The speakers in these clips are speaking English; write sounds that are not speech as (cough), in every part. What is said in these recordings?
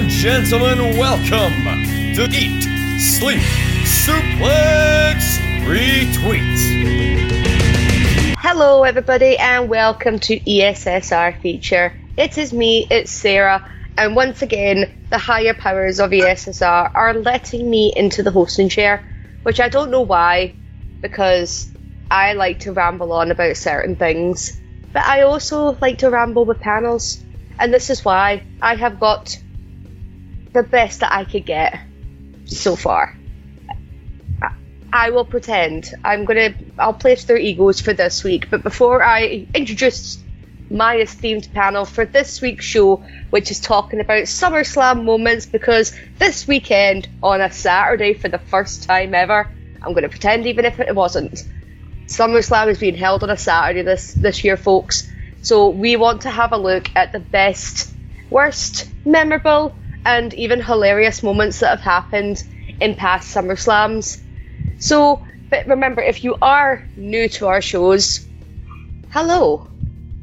and gentlemen, welcome to Eat, Sleep, Suplex, Retweet. Hello, everybody, and welcome to ESSR feature. It is me, it's Sarah, and once again, the higher powers of ESSR are letting me into the hosting chair, which I don't know why, because I like to ramble on about certain things, but I also like to ramble with panels, and this is why I have got the best that I could get so far. I- will pretend I'm gonna. I'll place their egos for this week, but before I introduce my esteemed panel for this week's show, which is talking about SummerSlam moments, because this weekend on a Saturday for the first time ever, I'm gonna pretend even if it wasn't. SummerSlam is being held on a Saturday this this year, folks. So we want to have a look at the best, worst, memorable, and even hilarious moments that have happened in past SummerSlams. So, but remember, if you are new to our shows, hello,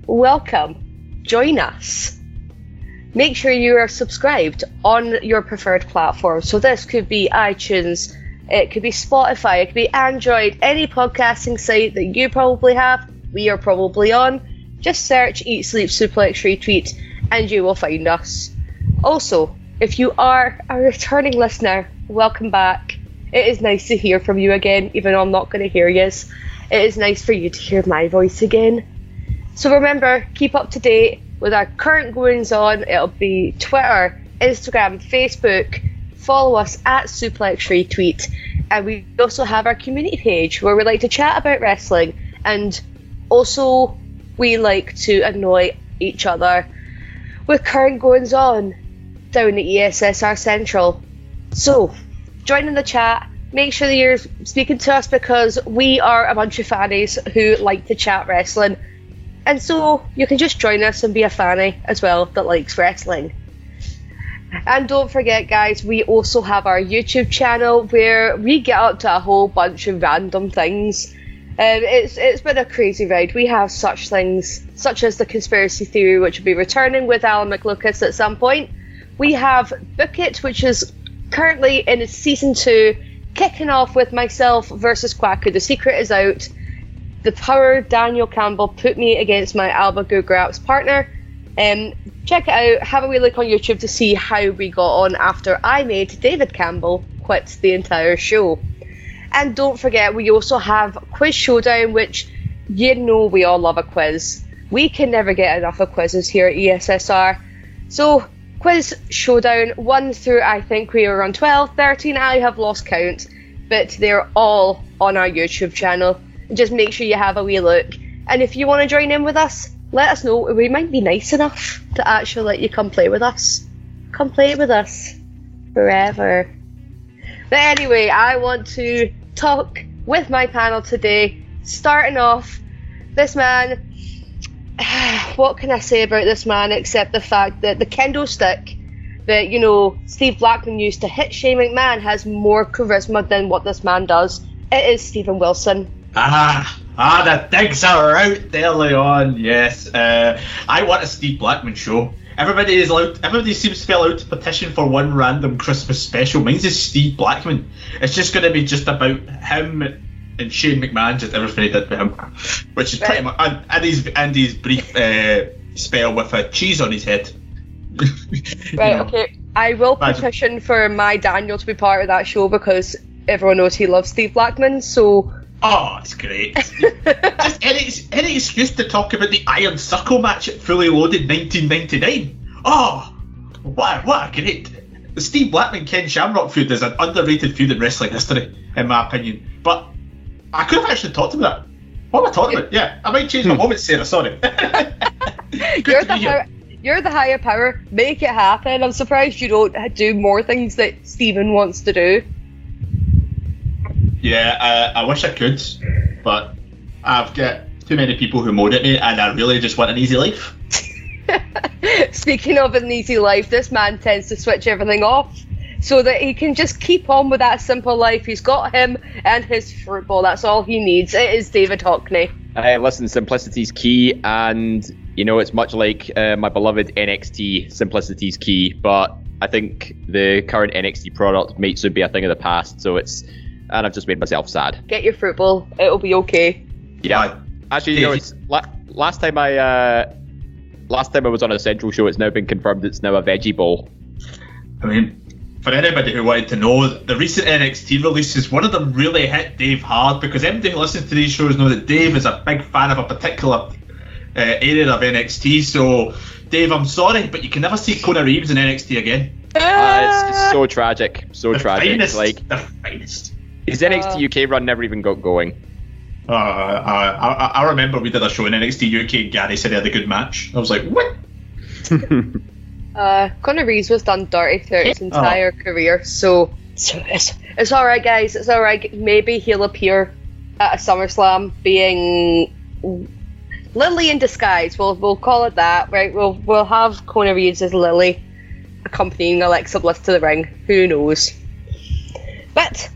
welcome, join us. Make sure you are subscribed on your preferred platform. So this could be iTunes, it could be Spotify, it could be Android, any podcasting site that you probably have, we are probably on. Just search Eat Sleep Suplex Retweet and you will find us. Also, if you are a returning listener, welcome back. It is nice to hear from you again, even though I'm not going to hear you. It is nice for you to hear my voice again. So remember, keep up to date with our current goings on. It'll be Twitter, Instagram, Facebook. Follow us at Suplex Retweet. And we also have our community page where we like to chat about wrestling and also we like to annoy each other with current goings on down at ESSR Central. So, join in the chat. Make sure that you're speaking to us because we are a bunch of fannies who like to chat wrestling. And so you can just join us and be a fanny as well that likes wrestling. And don't forget, guys, we also have our YouTube channel where we get up to a whole bunch of random things. Um, it's it's been a crazy ride. We have such things, such as the conspiracy theory, which will be returning with Alan McLucas at some point. We have Book It, which is currently in its season two, kicking off with myself versus Kwaku. The secret is out. The power Daniel Campbell put me against my Alba Gu Brath partner. Um, check it out. Have a wee look on YouTube to see how we got on after I made David Campbell quit the entire show. And don't forget, we also have Quiz Showdown, which you know we all love a quiz. We can never get enough of quizzes here at ESSR. So, Quiz Showdown 1 through I think we are on 12, 13, I have lost count, but they're all on our YouTube channel. Just make sure you have a wee look. And if you want to join in with us, let us know. We might be nice enough to actually let you come play with us. Come play with us forever. But anyway, I want to talk with my panel today. Starting off, this man. (sighs) What can I say about this man except the fact that the kendo stick that, you know, Steve Blackman used to hit Shane McMahon has more charisma than what this man does. It is Stephen Wilson. Ah, ah, the digs are out early on. Yes, uh, I want a Steve Blackman show. Everybody is allowed. Everybody seems to be allowed to petition for one random Christmas special. Mine's is Steve Blackman. It's just going to be just about him and Shane McMahon, just everything he did with him, which is pretty much and, and his and his brief uh, spell with a cheese on his head. (laughs) Right, okay. I will petition for my Daniel to be part of that show because everyone knows he loves Steve Blackman, so. Oh, it's great. (laughs) Just any, any excuse to talk about the Iron Circle match at Fully Loaded 1999. Oh, what, what a great. The Steve Blackman Ken Shamrock feud is an underrated feud in wrestling history, in my opinion. But I could have actually talked about it. What am I talking about? Yeah, I might change my moment, Sarah. Sorry. (laughs) Good you're to the be here. higher, you're the higher power. Make it happen. I'm surprised you don't do more things that Stephen wants to do. Yeah, uh, I wish I could, but I've got too many people who moan at me, and I really just want an easy life. (laughs) Speaking of an easy life, this man tends to switch everything off so that he can just keep on with that simple life. He's got him and his fruit bowl. That's all he needs. It is David Hockney. Uh, listen, simplicity's key, and you know it's much like uh, my beloved NXT. Simplicity's key, but I think the current NXT product might soon be a thing of the past. So it's, and I've just made myself sad. Get your football. It'll be okay. Yeah. Actually, you know, it's la- last time I uh, last time I was on a Central show, it's now been confirmed it's now a veggie bowl. I mean, for anybody who wanted to know, the recent NXT releases, one of them really hit Dave hard because anybody who listens to these shows know that Dave is a big fan of a particular uh, area of NXT. So, Dave, I'm sorry, but you can never see Kona Reeves in NXT again. Uh, it's, it's so tragic, so The tragic. finest, Like the finest. his NXT UK run never even got going. Uh, uh, I, I remember we did a show in NXT UK and Gary said he had a good match. I was like, what? (laughs) Uh, Kona Reeves was done dirty throughout his entire career, so, so it's, it's alright, guys. It's alright. Maybe he'll appear at a SummerSlam being Lily in disguise. We'll we'll call it that, right? We'll we'll have Kona Reeves as Lily accompanying Alexa Bliss to the ring. Who knows? But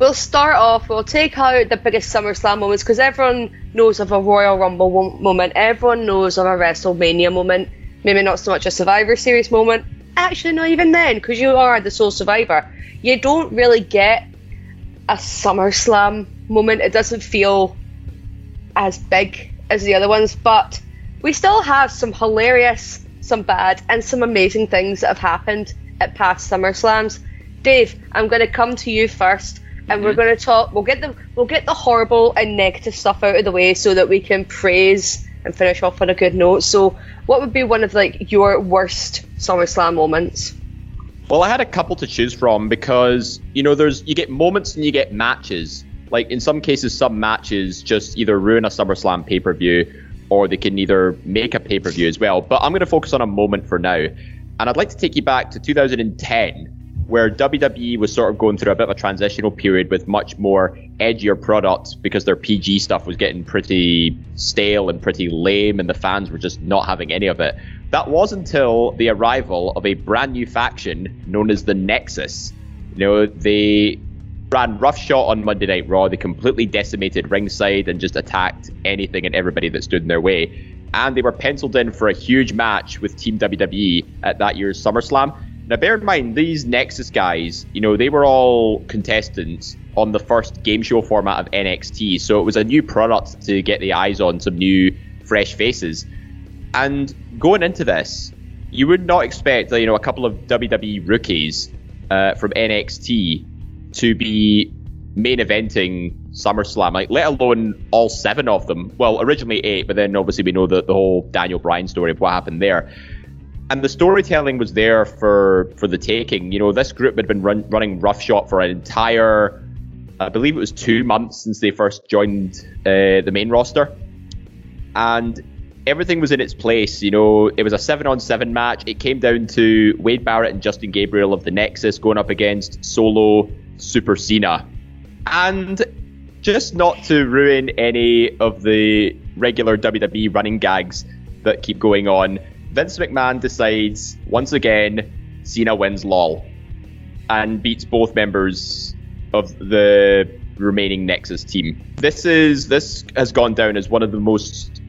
we'll start off. We'll take out the biggest SummerSlam moments because everyone knows of a Royal Rumble moment. Everyone knows of a WrestleMania moment. Maybe not so much a Survivor Series moment. Actually, not even then, because you are the sole survivor. You don't really get a SummerSlam moment. It doesn't feel as big as the other ones, but we still have some hilarious, some bad, and some amazing things that have happened at past SummerSlams. Dave, I'm going to come to you first, and we're mm-hmm. going to talk. We'll get the we'll get the horrible and negative stuff out of the way so that we can praise and finish off on a good note. So, what would be one of like your worst SummerSlam moments? Well, I had a couple to choose from because you know there's you get moments and you get matches. Like in some cases, some matches just either ruin a SummerSlam pay per view or they can either make a pay per view as well. But I'm going to focus on a moment for now, and I'd like to take you back to 2010 where WWE was sort of going through a bit of a transitional period with much more edgier products because their PG stuff was getting pretty stale and pretty lame, and the fans were just not having any of it. That was until the arrival of a brand new faction known as the Nexus. You know, they ran roughshod on Monday Night Raw. They completely decimated ringside and just attacked anything and everybody that stood in their way. And they were penciled in for a huge match with Team WWE at that year's SummerSlam. Now, bear in mind, these Nexus guys, you know, they were all contestants on the first game show format of NXT, so it was a new product to get the eyes on some new, fresh faces. And going into this, you would not expect, you know, a couple of WWE rookies uh, from NXT to be main eventing SummerSlam, like let alone all seven of them. Well, originally eight, but then obviously we know the, the whole Daniel Bryan story of what happened there and the storytelling was there for for the taking. You know, this group had been run, running roughshod for an entire, I believe it was two months since they first joined uh, the main roster, and everything was in its place. You know, it was a seven on seven match. It came down to Wade Barrett and Justin Gabriel of the Nexus going up against Solo Super Cena, and just not to ruin any of the regular WWE running gags that keep going on. Vince McMahon decides once again Cena wins LOL and beats both members of the remaining Nexus team. This is this has gone down as one of the most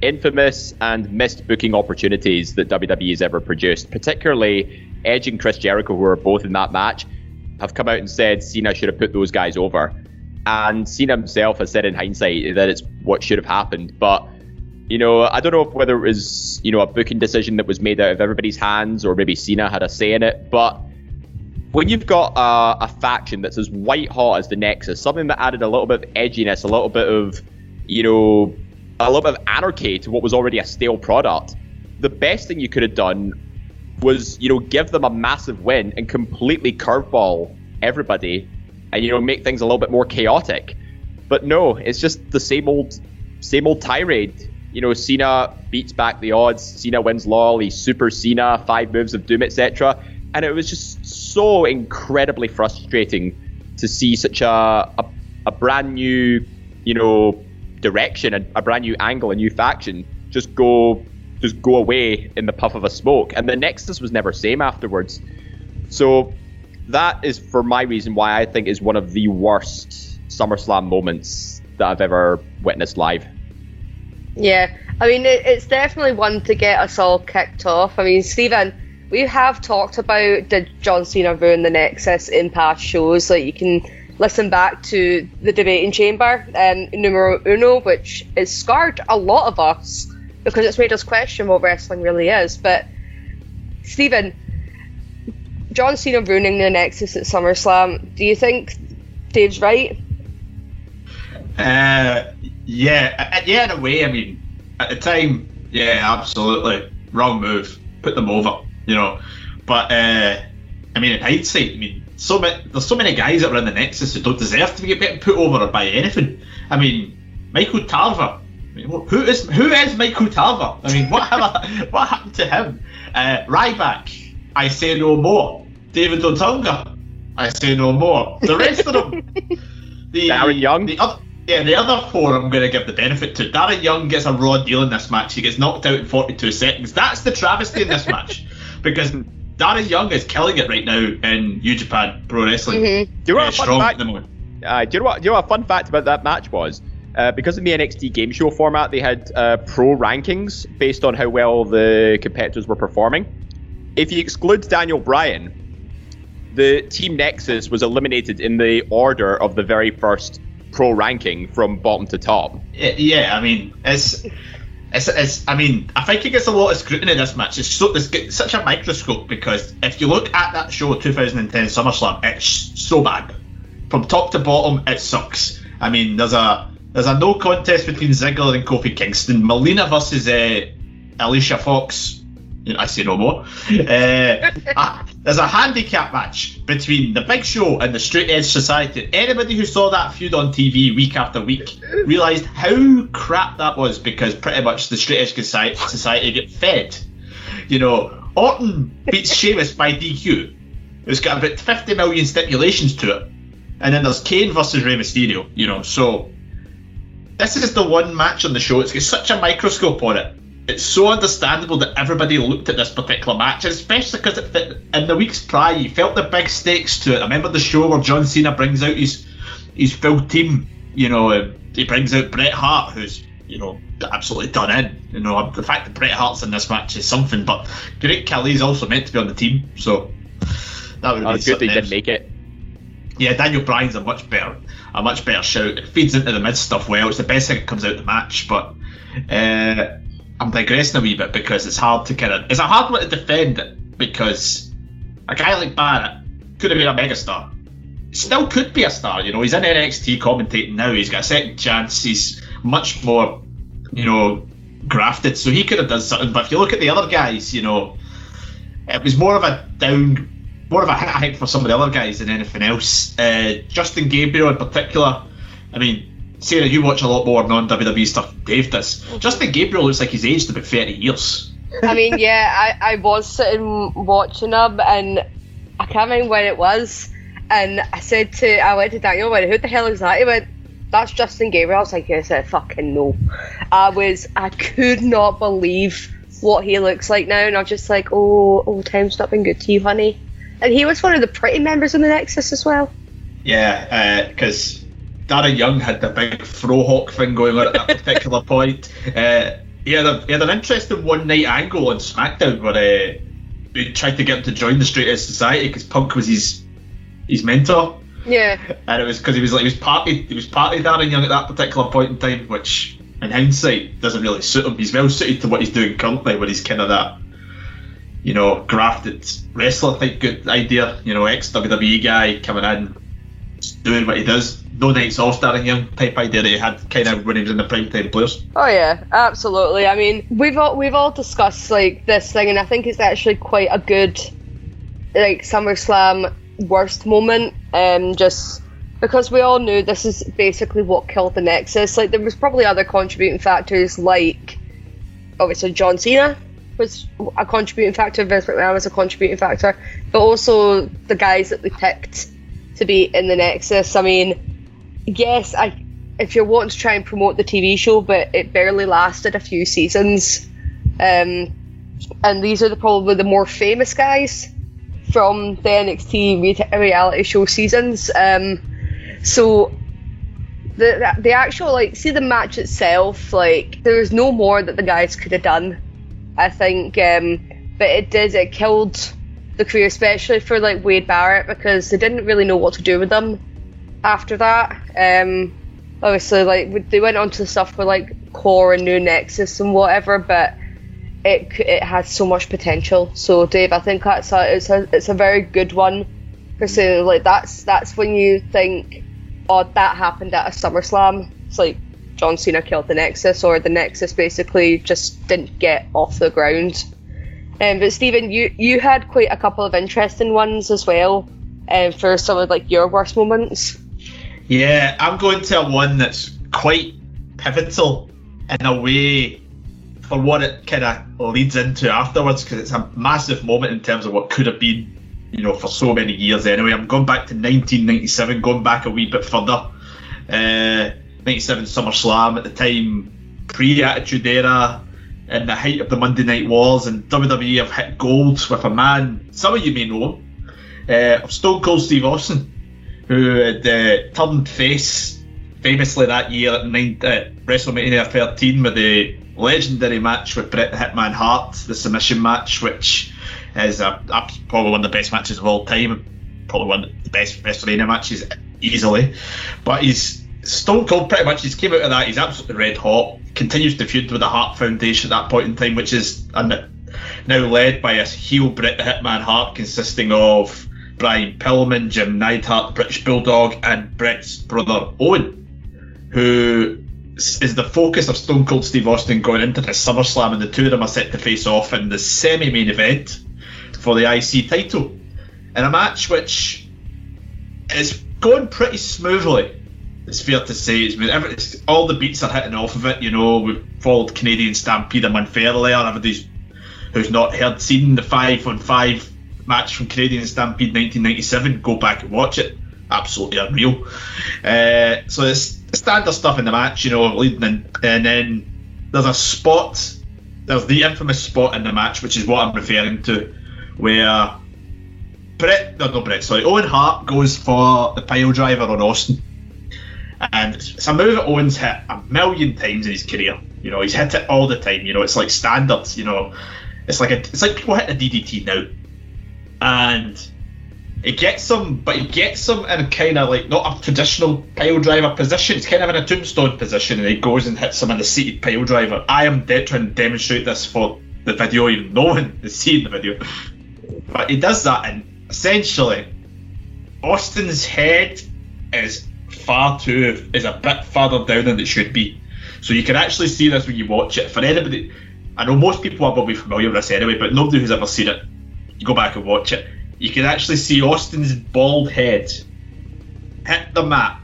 infamous and missed booking opportunities that WWE has ever produced. Particularly Edge and Chris Jericho, who are both in that match, have come out and said Cena should have put those guys over. And Cena himself has said in hindsight that it's what should have happened, but you know, I don't know whether it was, you know, a booking decision that was made out of everybody's hands or maybe Cena had a say in it, but when you've got a, a faction that's as white hot as the Nexus, something that added a little bit of edginess, a little bit of, you know, a little bit of anarchy to what was already a stale product, the best thing you could have done was, you know, give them a massive win and completely curveball everybody and, you know, make things a little bit more chaotic. But no, it's just the same old, same old tirade you know, Cena beats back the odds. Cena wins LOL. He's Super Cena, five moves of doom, etc. And it was just so incredibly frustrating to see such a, a, a brand new, you know, direction a brand new angle, a new faction just go just go away in the puff of a smoke. And the Nexus was never same afterwards. So that is for my reason why I think is one of the worst SummerSlam moments that I've ever witnessed live. Yeah, I mean, it, it's definitely one to get us all kicked off. I mean, Stephen, we have talked about did John Cena ruin the Nexus in past shows. Like you can listen back to the debating chamber, um, numero uno, which has scarred a lot of us because it's made us question what wrestling really is. But Stephen, John Cena ruining the Nexus at SummerSlam. Do you think Dave's right? Uh, yeah, yeah. In a way, I mean, at the time, yeah, absolutely wrong move. Put them over, you know. But uh, I mean, in hindsight, I mean, so many, there's so many guys that are in the Nexus who don't deserve to be getting put over by anything. I mean, Michael Tarver. I mean, who is who is Michael Tarver? I mean, what have, (laughs) what happened to him? Uh, Ryback, I say no more. David Otunga, I say no more. The rest of them, (laughs) the Darren Young? the other. Yeah, the other four I'm going to give the benefit to. Darren Young gets a raw deal in this match. He gets knocked out in 42 seconds. That's the travesty in this match. (laughs) Because Darren Young is killing it right now in New Japan Pro Wrestling. Mhm. Do you know what a fun fact? Uh, do you know what? Do you know what a fun fact about that match was? Uh, because in the NXT game show format, they had uh, pro rankings based on how well the competitors were performing. If you exclude Daniel Bryan, the Team Nexus was eliminated in the order of the very first pro ranking from bottom to top. Yeah, I mean, it's, it's, it's, I mean, I think it gets a lot of scrutiny this match. It's, so, it's such a microscope because if you look at that show, 2010 SummerSlam, it's so bad. From top to bottom, it sucks. I mean, there's a there's a no contest between Ziggler and Kofi Kingston. Melina versus uh, Alicia Fox. I say no more. Uh, (laughs) there's a handicap match between the Big Show and the Straight Edge Society. Anybody who saw that feud on TV week after week realised how crap that was because pretty much the Straight Edge Society, get fed. You know, Orton beats Sheamus by DQ. It's got about 50 million stipulations to it. And then there's Kane versus Rey Mysterio, you know, so this is the one match on the show. It's got such a microscope on it. It's so understandable that everybody looked at this particular match, especially because it fit in the weeks prior. You felt the big stakes to it. I remember the show where John Cena brings out his his full team. You know, uh, he brings out Bret Hart, who's you know absolutely done in. You know, the fact that Bret Hart's in this match is something. But Great Khali's also meant to be on the team, so that would Oh, be good they didn't make it. Yeah, Daniel Bryan's a much better, a much better shout. It feeds into the mid stuff well. It's the best thing that comes out of the match, but uh, I'm digressing a wee bit because it's hard to kind of, it's a hard one to defend because a guy like Barrett could have been a megastar. Still could be a star, you know. He's in NXT commentating now. He's got a second chance. He's much more, you know, grafted. So he could have done something. But if you look at the other guys, you know, it was more of a down, more of a hit, I think, for some of the other guys than anything else. Uh, Justin Gabriel in particular. I mean, Sarah, you watch a lot more non WWE stuff. than Dave does. Justin Gabriel looks like he's aged about thirty years. I mean, (laughs) yeah, I, I was sitting watching him, and I can't remember when it was. And I said to, I went to Daniel, went, who the hell is that? He went, that's Justin Gabriel. I was like, yes, I fucking know. I was, I could not believe what he looks like now, and I was just like, oh, oh, time's not been good to you, honey. And he was one of the pretty members of the Nexus as well. Yeah, uh, because Darren Young had the big frohawk thing going on at that particular (laughs) point. Uh, he, had a, he had an interesting one night angle on SmackDown where uh, he tried to get him to join the Straight Edge Society because Punk was his his mentor. Yeah. and it was because he was like he was party he was party Darren Young at that particular point in time, which in hindsight doesn't really suit him. He's well suited to what he's doing currently, where he's kind of that, you know, grafted wrestler type good idea. You know, ex WWE guy coming in, just doing what he does. No nights off, Darren him type idea that he had kind of when he was in the prime time players. Oh yeah, absolutely. I mean, we've all we've all discussed like this thing, and I think it's actually quite a good like SummerSlam worst moment. Um, just because we all knew this is basically what killed the Nexus. Like there was probably other contributing factors, like obviously John Cena was a contributing factor, Vince McMahon was a contributing factor, but also the guys that they picked to be in the Nexus. I mean, yes, I if you're wanting to try and promote the TV show, but it barely lasted a few seasons. Um, and these are the, probably the more famous guys from the NXT re- reality show seasons. Um, so the the actual like see the match itself, like there was no more that the guys could have done. I think um, but it did it killed the career, especially for like Wade Barrett because they didn't really know what to do with them after that. Um, obviously, like they went on to stuff with like Corre and New Nexus and whatever, but it it has so much potential. So Dave, I think that's a it's a it's a very good one for saying like that's that's when you think, oh, that happened at a SummerSlam. It's like John Cena killed the Nexus, or the Nexus basically just didn't get off the ground. Um, but Stephen, you you had quite a couple of interesting ones as well, um, for some of like your worst moments. Yeah, I'm going to one that's quite pivotal in a way for what it kind of leads into afterwards because it's a massive moment in terms of what could have been, you know, for so many years anyway. I'm going back to 1997, going back a wee bit further. Uh, 97 SummerSlam at the time, pre-Attitude Era, in the height of the Monday Night Wars, and WWE have hit gold with a man, some of you may know uh, of Stone Cold Steve Austin, who had uh, turned face famously that year at, nine, WrestleMania 13 with the legendary match with Bret Hitman Hart, the submission match, which is a, a, probably one of the best matches of all time, probably one of the best WrestleMania matches easily. But he's Stone Cold pretty much. He's came out of that. He's absolutely red hot. Continues to feud with the Hart Foundation at that point in time, which is now led by a heel Bret Hitman Hart, consisting of Brian Pillman, Jim Neidhart, British Bulldog, and Bret's brother Owen, who is the focus of Stone Cold Steve Austin going into the SummerSlam, and the two of them are set to face off in the semi-main event for the IC title, in a match which is going pretty smoothly. It's fair to say it's, it's all the beats are hitting off of it. You know, we've followed Canadian Stampede a month earlier. Everybody's who's not heard seen the five on five match from Canadian Stampede 1997, go back and watch it. Absolutely unreal. Uh, so it's standard stuff in the match, you know, leading in, and then there's a spot. There's the infamous spot in the match, which is what I'm referring to, where Bret, no, no Bret, sorry, Owen Hart goes for the pile driver on Austin. And it's a move that Owen's hit a million times in his career. You know, he's hit it all the time. You know, it's like standards. You know, it's like a, it's like people hit a DDT now, and he gets them, but he gets them in kind of like not a traditional pile driver position. It's kind of in a tombstone position, and he goes and hits him in the seated pile driver. I am de- trying to demonstrate this for the video, even no one seeing the video, but he does that, and essentially, Austin's head is far too is a bit further down than it should be. So you can actually see this when you watch it. For anybody, I know most people are probably familiar with this anyway, but nobody who's ever seen it, you go back and watch it. You can actually see Austin's bald head hit the mat,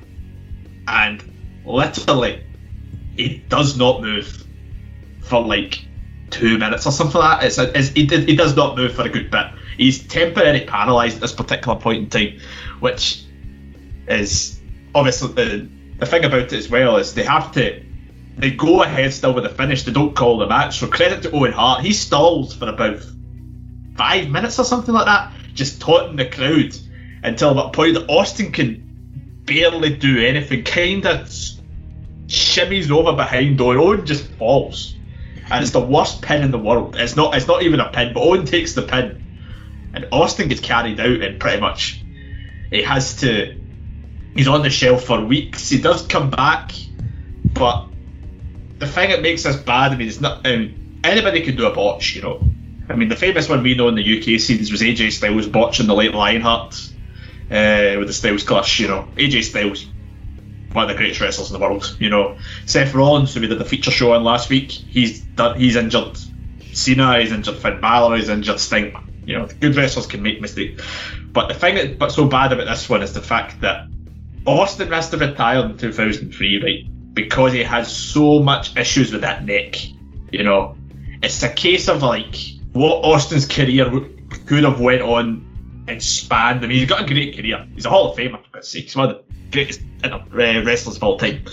and literally, he does not move for like two minutes or something like that. It's, it's does not move for a good bit. He's temporarily paralysed at this particular point in time, which is obviously the, the thing about it as well is they have to they go ahead still with the finish. They don't call the match. So credit to Owen Hart. He stalls for about five minutes or something like that, just taunting the crowd until that point that Austin can barely do anything. Kind of shimmies over behind Owen. Owen just falls, and it's the worst pin in the world. It's not. It's not even a pin, but Owen takes the pin, and Austin gets carried out, and pretty much he has to he's on the shelf for weeks. He does come back, but the thing that makes this bad, I mean, it's not. Um, anybody can do a botch, you know. I mean, the famous one we know in the UK scenes was AJ Styles botching the late Lionheart uh, with the Styles Clash. You know, AJ Styles, one of the greatest wrestlers in the world. You know, Seth Rollins, who we did the feature show on last week, he's done, he's injured. Cena, he's injured Finn Balor, he's injured Sting. You know, good wrestlers can make mistakes. But the thing that but so bad about this one is the fact that Austin has to retire in 2003, right? Because he has so much issues with that neck. You know, it's a case of like what Austin's career could have went on and spanned. I mean, he's got a great career. He's a Hall of Famer, for sake. He's one of the greatest uh, wrestlers of all time.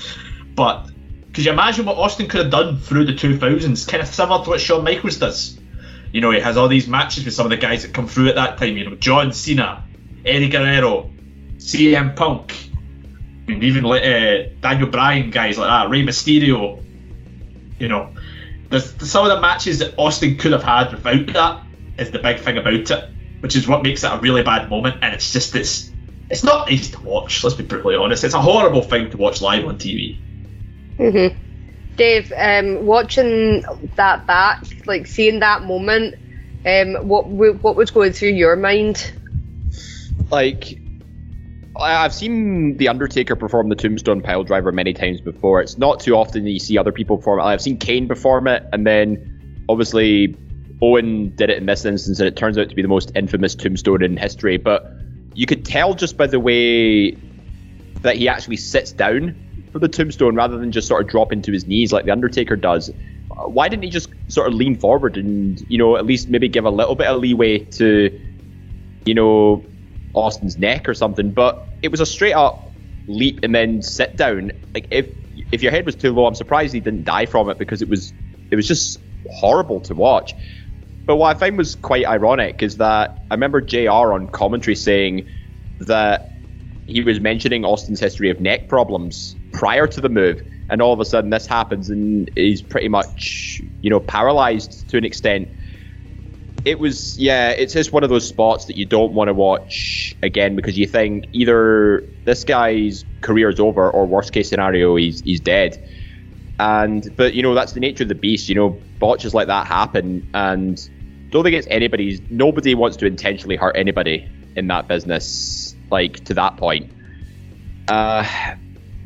But could you imagine what Austin could have done through the 2000s? Kind of similar to what Shawn Michaels does. You know, he has all these matches with some of the guys that come through at that time. You know, John Cena, Eddie Guerrero, CM Punk, and even uh, Daniel Bryan, guys like that, Rey Mysterio. You know, there's, there's some of the matches that Austin could have had without that is the big thing about it, which is what makes it a really bad moment. And it's just it's it's not easy to watch. Let's be brutally honest. It's a horrible thing to watch live on TV. hmm Dave, um, watching that back, like seeing that moment, um, what what was going through your mind? like I- I've seen the Undertaker perform the Tombstone Piledriver many times before. It's not too often that you see other people perform it. I've seen Kane perform it, and then obviously Owen did it in this instance, and it turns out to be the most infamous tombstone in history. But you could tell just by the way that he actually sits down for the tombstone rather than just sort of drop into his knees like the Undertaker does. Why didn't he just sort of lean forward and you know at least maybe give a little bit of leeway to you know Austin's neck or something? But it was a straight up leap and then sit down. Like if if your head was too low, I'm surprised he didn't die from it because it was it was just horrible to watch. But what I find was quite ironic is that I remember JR on commentary saying that he was mentioning Austin's history of neck problems prior to the move, and all of a sudden this happens and he's pretty much, you know, paralyzed to an extent. It was, yeah, it's just one of those spots that you don't want to watch again because you think either this guy's career is over or worst case scenario he's he's dead. And but you know that's the nature of the beast. You know botches like that happen, and don't think it's anybody's. Nobody wants to intentionally hurt anybody in that business, like to that point. Uh,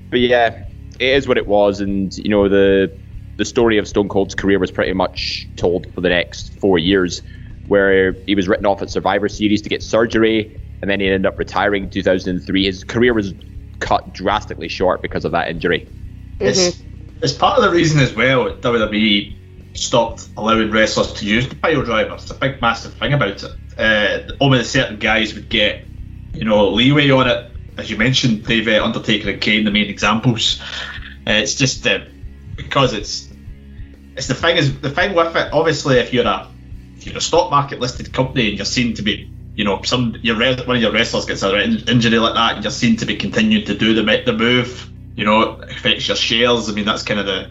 but yeah, it is what it was, and you know the the story of Stone Cold's career was pretty much told for the next four years, where he was written off at Survivor Series to get surgery, and then he ended up retiring in 2003. His career was cut drastically short because of that injury. It's it's part of the reason as well WWE stopped allowing wrestlers to use the pile driver. It's a big, massive thing about it. Uh, only certain guys would get, you know, leeway on it. As you mentioned, Dave uh, Undertaker and Kane, the main examples. Uh, it's just uh, because it's it's the thing is the thing with it. Obviously, if you're a you're a stock market listed company and you're seen to be, you know, some your one of your wrestlers gets an injury like that, and you're seen to be continuing to do the the move. You know, affects your shares. I mean, that's kind of the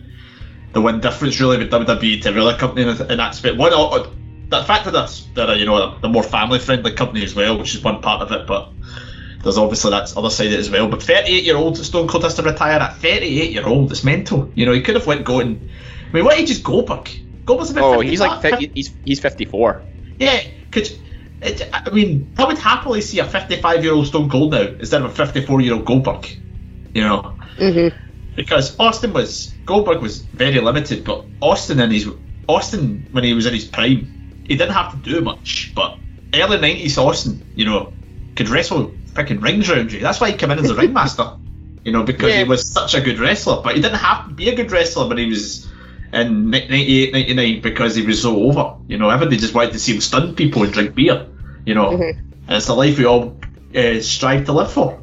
the one difference really with WWE to other company in, that aspect. One, uh, the fact that that's a, you know the more family friendly company as well, which is one part of it, but there's obviously that other side as well. But 38 year old Stone Cold has to retire at 38 year old. It's mental. You know, he could have went going. I mean, what just go Goldberg? Goldberg's about Oh, 50 he's like fi- he's he's 54. yeah. Could it, I mean, I would happily see a 55 year old Stone Cold now instead of a 54 year old Goldberg. You know, hmm because Austin was Goldberg was very limited, but Austin in his Austin when he was in his prime, he didn't have to do much. But early nineties Austin, you know, could wrestle freaking rings around you. That's why he came in as a (laughs) ringmaster, you know, because Yeah. he was such a good wrestler. But he didn't have to be a good wrestler when he was in 98, 99 because he was so over. You know, everybody just wanted to see him stun people and drink beer. You know, Mhm. and it's the life we all uh, strive to live for.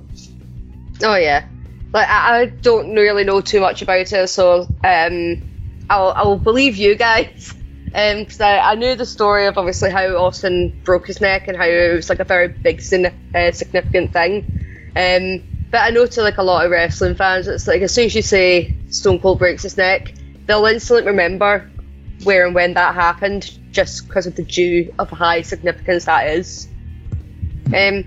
Oh yeah. Like I, I don't really know too much about it, so um, I'll I'll believe you guys. Um, because I, I knew the story of obviously how Austin broke his neck and how it was like a very big uh, significant thing. Um, but I know to like a lot of wrestling fans, it's like as soon as you say Stone Cold breaks his neck, they'll instantly remember where and when that happened, just because of the due of high significance that is. Um,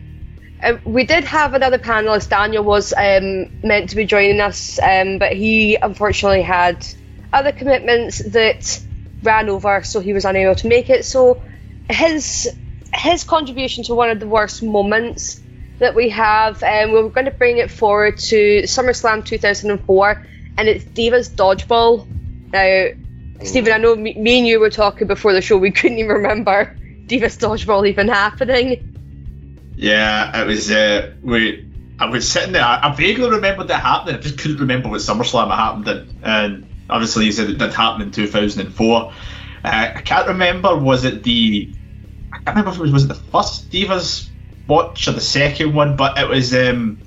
we did have another panelist. Daniel was um, meant to be joining us, um, but he unfortunately had other commitments that ran over, so he was unable to make it. So his his contribution to one of the worst moments that we have, um, we're going to bring it forward to SummerSlam 2004, and it's Divas Dodgeball. Now, Stephen, I know me, me and you were talking before the show. We (laughs) couldn't even remember Divas Dodgeball even happening. Yeah, it was. Uh, we. I was sitting there. I, I vaguely remembered that happening. I just couldn't remember what SummerSlam it happened in. And obviously, you said it did happen in 2004. Uh, I can't remember. Was it the? I can't remember if it was was it the first Divas watch or the second one, but it was. um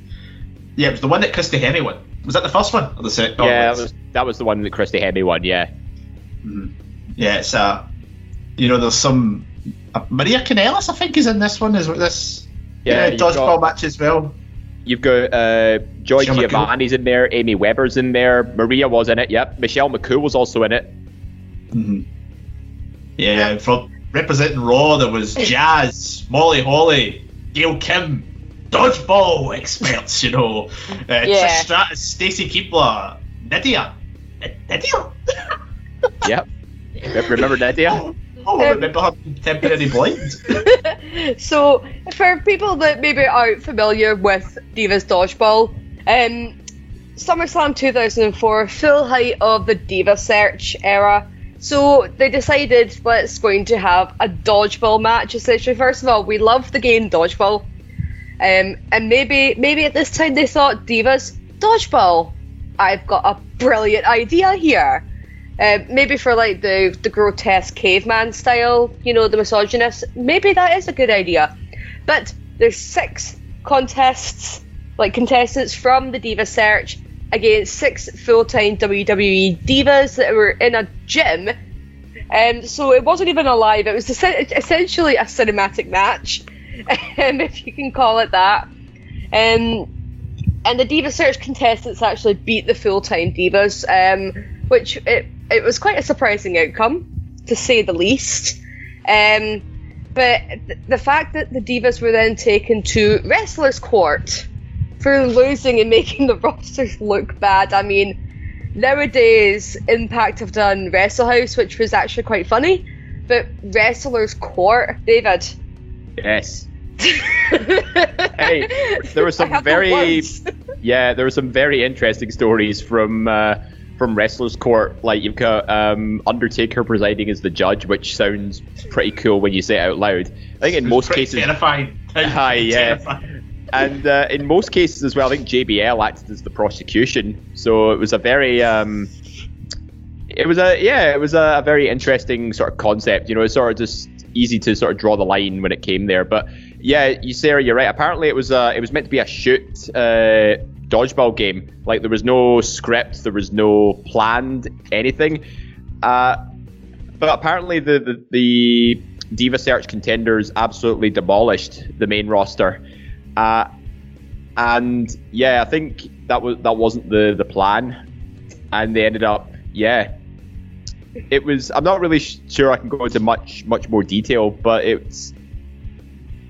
Yeah, it was the one that Christy Hemme won. Was that the first one or the second? yeah, that was that was the one that Christy Hemme won. Yeah. Yeah, it's uh You know, there's some. Uh, Maria Kanellis, I think, is in this one. Is this? Yeah, Yeah, you've dodgeball got- match as well. You've got uh, Joy Michelle McCool. Giovanni's in there, Amy Weber's in there, Maria was in it. Yep, Michelle McCool was also in it. hmm Yeah, for representing Raw, there was (laughs) Jazz, Molly Holly, Gail Kim, dodgeball experts, you know, (laughs) uh, Yeah. Trish Stratus, Stacy Keibler, Nidia. N- Nidia? (laughs) Yep. Re- Remember Nidia? Oh, I remember her being temporary blind. so, for people that maybe aren't familiar with Divas Dodgeball, um, SummerSlam 2004, full height of the Diva Search era. So they decided let's going to have a dodgeball match. Essentially, first of all, we love the game dodgeball, um, and maybe maybe at this time they thought Divas dodgeball. I've got a brilliant idea here. Um, maybe for like the the grotesque caveman style, you know, the misogynist. Maybe that is a good idea. But there's six contests, like contestants from the Diva Search against six full-time WWE divas that were in a gym. Um, so it wasn't even a live. It was es- essentially a cinematic match, (laughs) um, if you can call it that. Um, and the Diva Search contestants actually beat the full-time divas, um, which it, it was quite a surprising outcome, to say the least. Um, but th- the fact that the divas were then taken to wrestlers' court for losing and (laughs) making the rosters look bad. I mean, nowadays Impact have done Wrestle House, which was actually quite funny, but wrestlers' court, David. Yes. Hey, there were (laughs) some very- (laughs) Yeah, there were some very interesting stories from uh, from wrestlers' court. Like you've got um, Undertaker presiding as the judge, which sounds pretty cool when you say it out loud. I think in most cases, terrifying. (laughs) Hi, yeah. Terrifying. and uh, in most cases as well, I think JBL acted as the prosecution. So it was a very, um, it was a yeah, it was a, a very interesting sort of concept. You know, it's sort of just easy to sort of draw the line when it came there. But yeah, you Sarah, you're right. Apparently, it was uh, it was meant to be a shoot uh, dodgeball game. Like there was no script, there was no planned anything. Uh, but apparently the, the, the Diva Search contenders absolutely demolished the main roster. Uh, and yeah, I think that was that wasn't the, the plan. And they ended up, yeah. It was. I'm not really sure I can go into much much more detail, but it's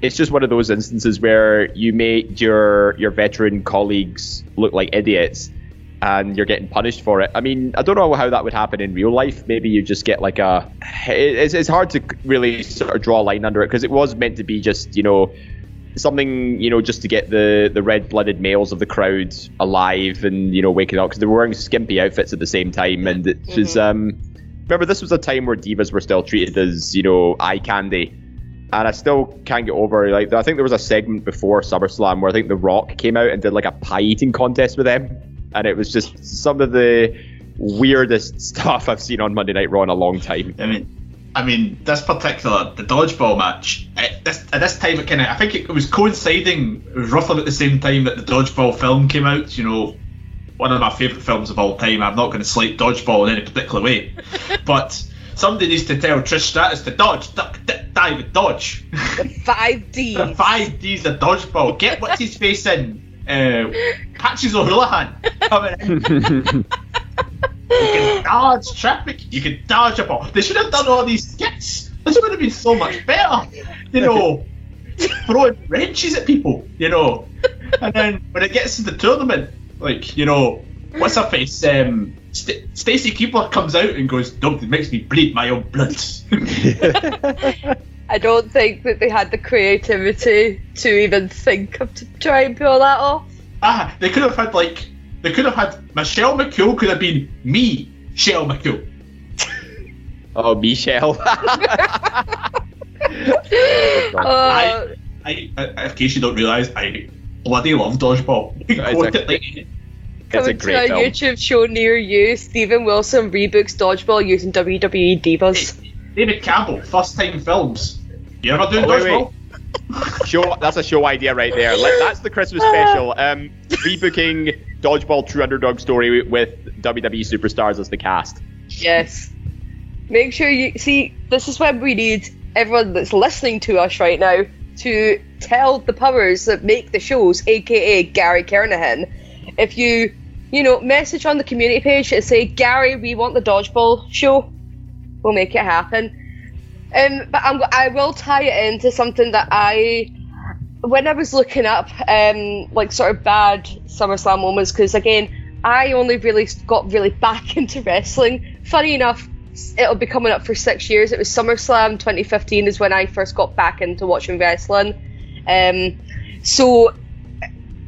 it's just one of those instances where you made your your veteran colleagues look like idiots and you're getting punished for it. I mean, I don't know how that would happen in real life. Maybe you just get like a. It's, it's hard to really sort of draw a line under it because it was meant to be just, you know, something, you know, just to get the, the red blooded males of the crowd alive and, you know, waking up because they were wearing skimpy outfits at the same time. And it was. Um, remember, this was a time where divas were still treated as, you know, eye candy. And I still can't get over like I think there was a segment before SummerSlam where I think The Rock came out and did like a pie eating contest with them, and it was just some of the weirdest (laughs) stuff I've seen on Monday Night Raw in a long time. I mean, I mean, this particular the dodgeball match. At this at this time, it kind of I think it was coinciding. It was roughly at the same time that the dodgeball film came out. You know, one of my favourite films of all time. I'm not going to slight dodgeball in any particular way, (laughs) but somebody needs to tell Trish Stratus to dodge, duck, dive, and dodge. Five (laughs) D. the five D's of dodgeball. Get what's his face in. Uh, Patches O'Houlihan coming in. (laughs) You can dodge traffic. You can dodge a ball. They should have done all these skits. This would have been so much better. You know, (laughs) throwing wrenches at people. You know, and then when it gets to the tournament, like you know, what's her face? Um, St- Stacy Keibler comes out and goes, "Don't it makes me bleed my own blood." (laughs) I don't think that they had the creativity to even think of to try and pull that off. ah, they could have had like they could have had Michelle McCool could have been me, Shell McCool. (laughs) oh, Michelle. Uh, (laughs) I, I, in case you don't realise, I bloody love dodgeball. You can It's quote a- it like it's a coming great to a film. YouTube show near you, Stephen Wilson rebooks dodgeball using WWE divas. David Campbell, first time films. You ever do Oh, dodgeball? show that's a show idea right there. Let, that's the Christmas (laughs) special. Um, rebooking Dodgeball True Underdog Story with WWE superstars as the cast. Yes. Make sure you see. This is when we need everyone that's listening to us right now to tell the powers that make the shows, aka Gary Kernahan, if you, you know, message on the community page and say, Gary, we want the dodgeball show, we'll make it happen. Um, but I'm, I will tie it into something that I, when I was looking up, um, like sort of bad SummerSlam moments, because again, I only really got really back (laughs) into wrestling. Funny enough, it'll be coming up for six years. It was SummerSlam 2015 is when I first got back into watching wrestling. Um, so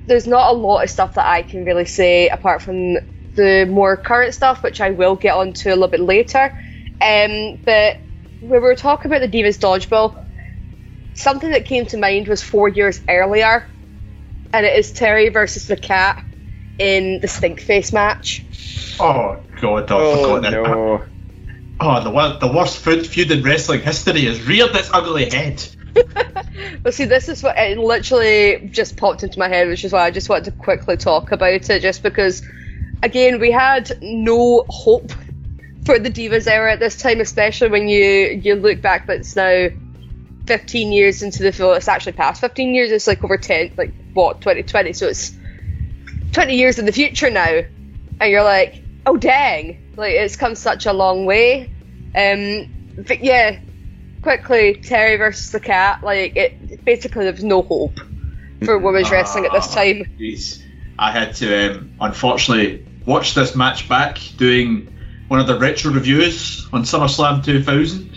there's not a lot of stuff that I can really say apart from the more current stuff, which I will get onto a little bit later. Um, but when we were talking about the Divas Dodgeball. Something that came to mind was four years earlier, and it is Terri versus the Cat in the Stink Face match. Oh god, I Oh forgot that. no. Oh, the wor- the worst feud feud in wrestling history has reared its ugly head. (laughs) But see, this is what it literally just popped into my head, which is why I just wanted to quickly talk about it, just because, again, we had no hope (laughs) for the Divas era at this time, especially when you you look back. But it's now 15 years into the film. It's actually past 15 years. It's like over 10, like what 2020. So it's 20 years in the future now, and you're like, oh dang, like it's come such a long way. Um, but yeah, quickly, Terri versus the cat. Like it, basically, there was no hope for women's wrestling at this Ah, time. Jeez. I had to um, unfortunately watch this match back doing one of the retro reviews on SummerSlam 2000.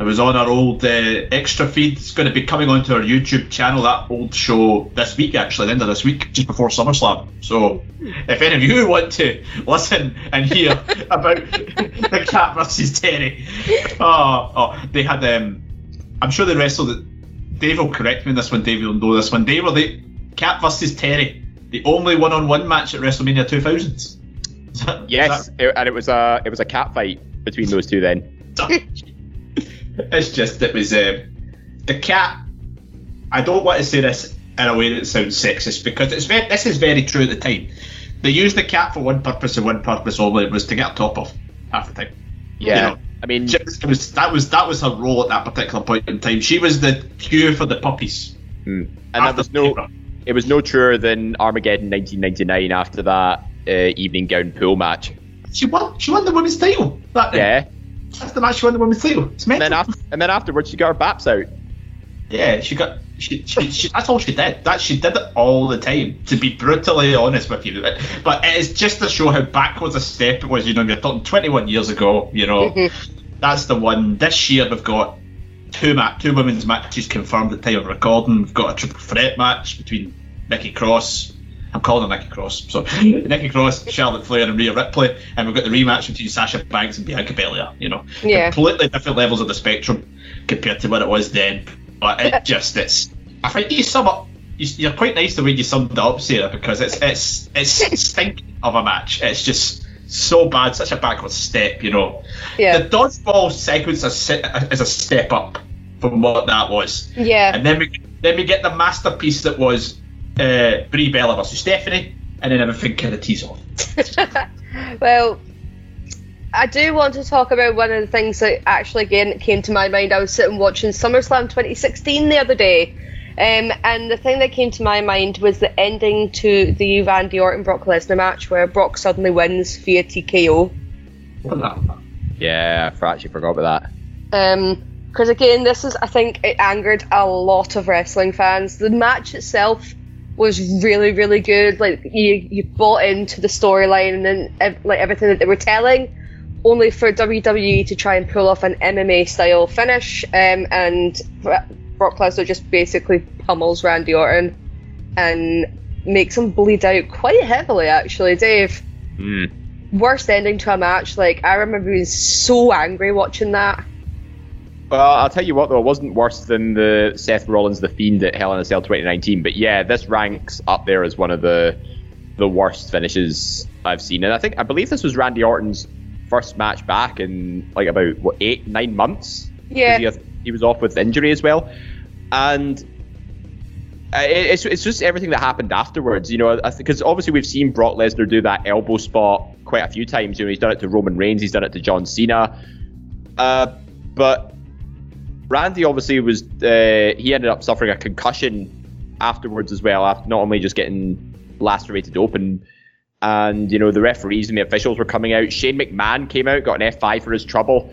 It was on our old uh, extra feed. It's going to be coming onto our YouTube channel. That old show this week, actually, the end of this week, just before SummerSlam. So, if any of you (laughs) want to listen and hear (laughs) about (laughs) the Cat versus Terri, oh, oh they had um, I'm sure they wrestled. Dave will correct me on this one. Dave will know this one. Dave were the Cat versus Terri, the only one-on-one match at WrestleMania 2000. Is that- Yes, it- and it was a it was a cat fight between those two. Then it's just it was um, the cat. I don't want to say this in a way that sounds sexist because it's very, this is very true at the time. They used the cat for one purpose and one purpose only it was to get a top off half the time. yeah, You know, I mean, Just- it was, that was that was her role at that particular point in time. She was the cure for the puppies. mm. and that was no it was no truer than Armageddon 1999 after that uh, evening gown pool match. She won. She won the women's title. That night. Yeah, That's the match she won the women's title. It's and then after and then afterwards she got her baps out. Yeah, she got. She, she, she, that's all she did. That she did it all the time. To be brutally honest with you, but it is just to show how backwards a step it was. You know, you're talking 21 years ago. You know, (laughs) that's the one. This year we've got two ma- two women's matches confirmed at the time of recording. We've got a triple threat match between Nikki Cross. I'm calling her Nikki Cross. So (laughs) Nikki Cross, Charlotte Flair, and Rhea Ripley, and we've got the rematch between Sasha Banks and Bianca Belair. You know, Yeah. completely different levels of the spectrum compared to what it was then. But it (laughs) just it's. I think you sum up. you- You're quite nice the way you summed it up, Sarah, because it's it's it's (laughs) stink of a match. It's just so bad, such a backward step, you know. Yeah. The dodgeball sequence is, is a step up from what that was, Yeah. and then we then we get the masterpiece that was uh, Brie Bella versus Stephanie, and then everything kind of tees off. (laughs) well, I do want to talk about one of the things that actually again came to my mind. I was sitting watching SummerSlam 2016 the other day, um, and the thing that came to my mind was the ending to the Randy Orton Brock Lesnar match, where Brock suddenly wins via TKO. Yeah, I actually forgot about that. because again, this is I think it angered a lot of wrestling fans. The match itself was really really good. Like you you bought into the storyline and then ev- like everything that they were telling. Only for WWE to try and pull off an MMA style finish, um, and Brock Lesnar just basically pummels Randy Orton and makes him bleed out quite heavily. Actually, Dave, Mm. worst ending to a match. Like I remember being so angry watching that. Well, I'll tell you what though, it wasn't worse than the Seth Rollins the Fiend at Hell in a Cell 2019. But yeah, this ranks up there as one of the the worst finishes I've seen. And I think I believe this was Randy Orton's first match back in like about what eight nine months. Yeah. he, had- he was off with injury as well, and uh, it- it's it's just everything that happened afterwards. You know, because obviously we've seen Brock Lesnar do that elbow spot quite a few times. You know, he's done it to Roman Reigns, he's done it to John Cena, uh, but Randy obviously was uh, he ended up suffering a concussion afterwards as well, after not only just getting lacerated open. And you know the referees and the officials were coming out. Shane McMahon came out, got an F5 for his trouble,